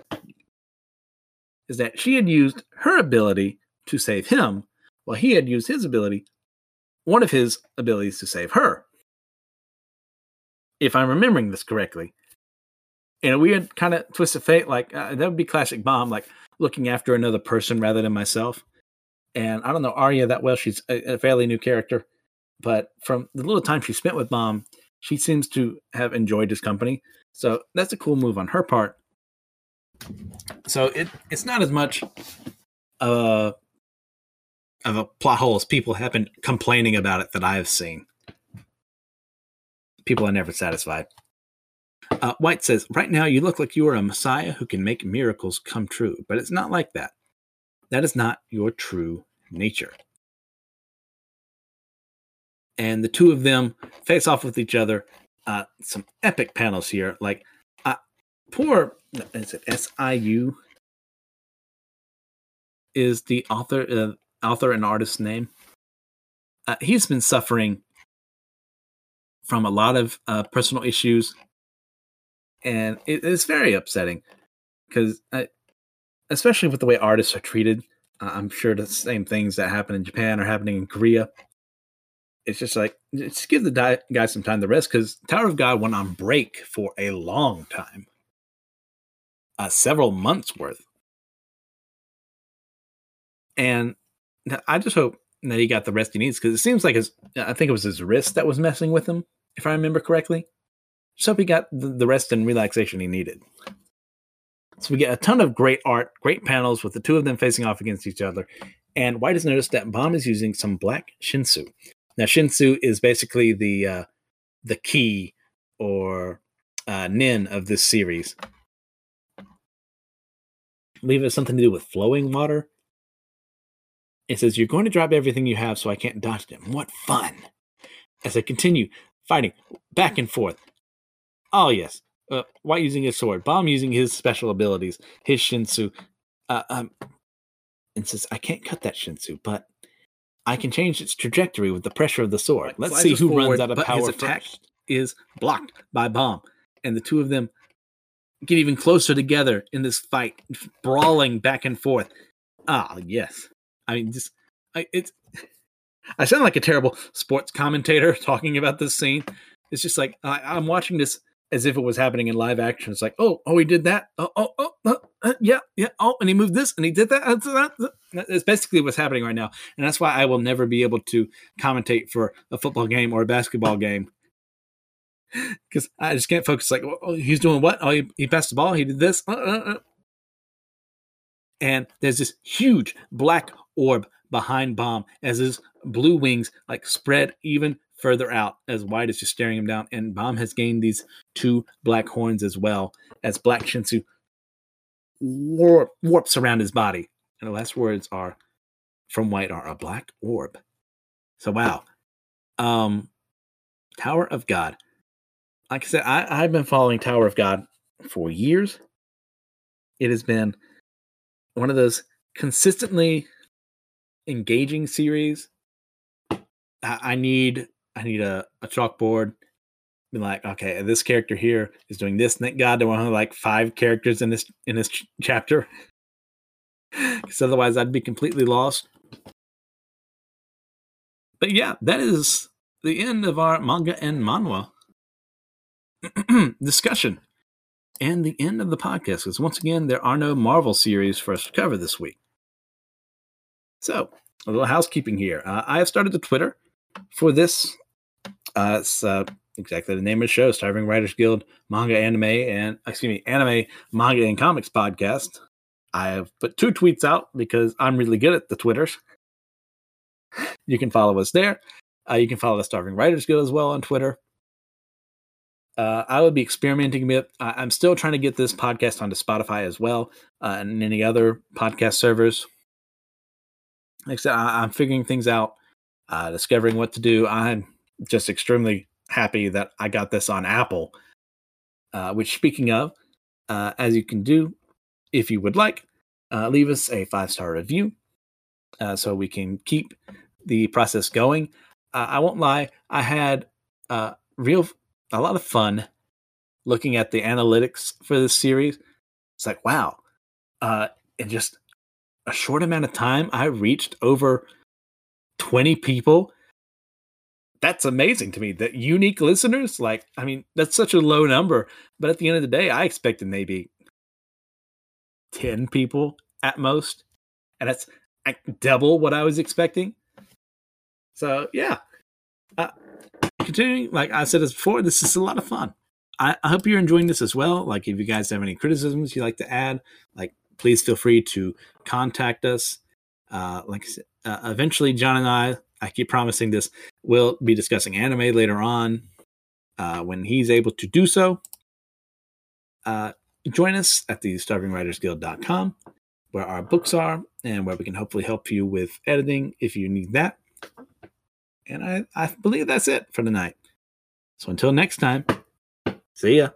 is that she had used her ability to save him, while he had used his ability, one of his abilities to save her. If I'm remembering this correctly. In a weird kind of twist of fate, like uh, that would be classic Bam, like looking after another person rather than myself. And I don't know Arya that well. She's a, a fairly new character, but from the little time she spent with Bam, she seems to have enjoyed his company. So that's a cool move on her part. So it it's not as much of a plot hole as people have been complaining about it that I have seen. People are never satisfied. Uh, White says, Right now, you look like you are a messiah who can make miracles come true, but it's not like that. That is not your true nature. And the two of them face off with each other. Uh, some epic panels here. Like, uh, poor is it SIU is the author uh, author and artist's name. Uh, he's been suffering from a lot of uh, personal issues, and it, it's very upsetting because, especially with the way artists are treated. Uh, I'm sure the same things that happen in Japan are happening in Korea. It's just like just give the di- guy some time to rest because Tower of God went on break for a long time uh, several months worth. And I just hope that he got the rest he needs because it seems like his I think it was his wrist that was messing with him, if I remember correctly. Just hope he got the, the rest and relaxation he needed. So we get a ton of great art, great panels with the two of them facing off against each other. And White has noticed that Bam is using some black Shinsu. Now Shinsu is basically the uh, the key or uh, nen of this series. I believe it has something to do with flowing water. It says, You're going to drop everything you have so I can't dodge them. What fun! As I continue fighting back and forth. Oh, yes. Uh, White using his sword, Bam using his special abilities, his Shinsu. Uh, um, and says, I can't cut that Shinsu, but I can change its trajectory with the pressure of the sword. Let's see who forward, runs out of power his attack first. Is blocked by Bam, and the two of them get even closer together in this fight, brawling back and forth. Ah, yes. I mean, just I, it's. I sound like a terrible sports commentator [LAUGHS] talking about this scene. It's just like I, I'm watching this as if it was happening in live action. It's like, oh, oh, he did that. Oh, oh, oh, uh, uh, yeah, yeah. Oh, and he moved this and he did that. That's basically what's happening right now, and that's why I will never be able to commentate for a football game or a basketball game [LAUGHS] because I just can't focus. Like, oh, he's doing what? Oh, he, he passed the ball. He did this. Uh, uh, uh. and there's this huge black orb behind Bam as his blue wings like spread even further out as White is just staring him down. And Bam has gained these two black horns as well as Black Shinsu warp, warps around his body. And the last words are from White are a black orb. So wow. Um Tower of God. Like I said, I, I've been following Tower of God for years. It has been one of those consistently engaging series. I, I need I need a, a chalkboard. Be like, okay, this character here is doing this. Thank God there were only like five characters in this in this ch- chapter, [LAUGHS] because otherwise I'd be completely lost. But yeah, that is the end of our manga and manhwa [CLEARS THROAT] discussion and the end of the podcast. Because once again, there are no Marvel series for us to cover this week. So, a little housekeeping here. Uh, I have started the Twitter for this uh, it's uh, exactly the name of the show, Starving Writers Guild Manga Anime and excuse me, Anime Manga and Comics Podcast. I have put two tweets out because I'm really good at the Twitters. You can follow us there. Uh, you can follow the Starving Writers Guild as well on Twitter. Uh, I would be experimenting with. I'm still trying to get this podcast onto Spotify as well uh, and any other podcast servers. Like I said, I, am figuring things out, uh, discovering what to do. I'm just extremely happy that I got this on Apple. Uh, which, speaking of, uh, as you can do, if you would like, uh, leave us a five star review uh, so we can keep the process going. Uh, I won't lie, I had uh, real a lot of fun looking at the analytics for this series. It's like, wow, in just a short amount of time, I reached over 20 people that's amazing to me that unique listeners like i mean that's such a low number but at the end of the day i expected maybe 10 people at most and that's double what i was expecting. So yeah. Uh, continuing like i said this before this is a lot of fun. I, I hope you're enjoying this as well. Like if you guys have any criticisms you'd like to add like please feel free to contact us. Uh, like uh, eventually john and i I keep promising this. We'll be discussing anime later on uh, when he's able to do so. Uh, join us at the starvingwritersguild.com where our books are and where we can hopefully help you with editing if you need that. And I, I believe that's it for tonight. So until next time, see ya.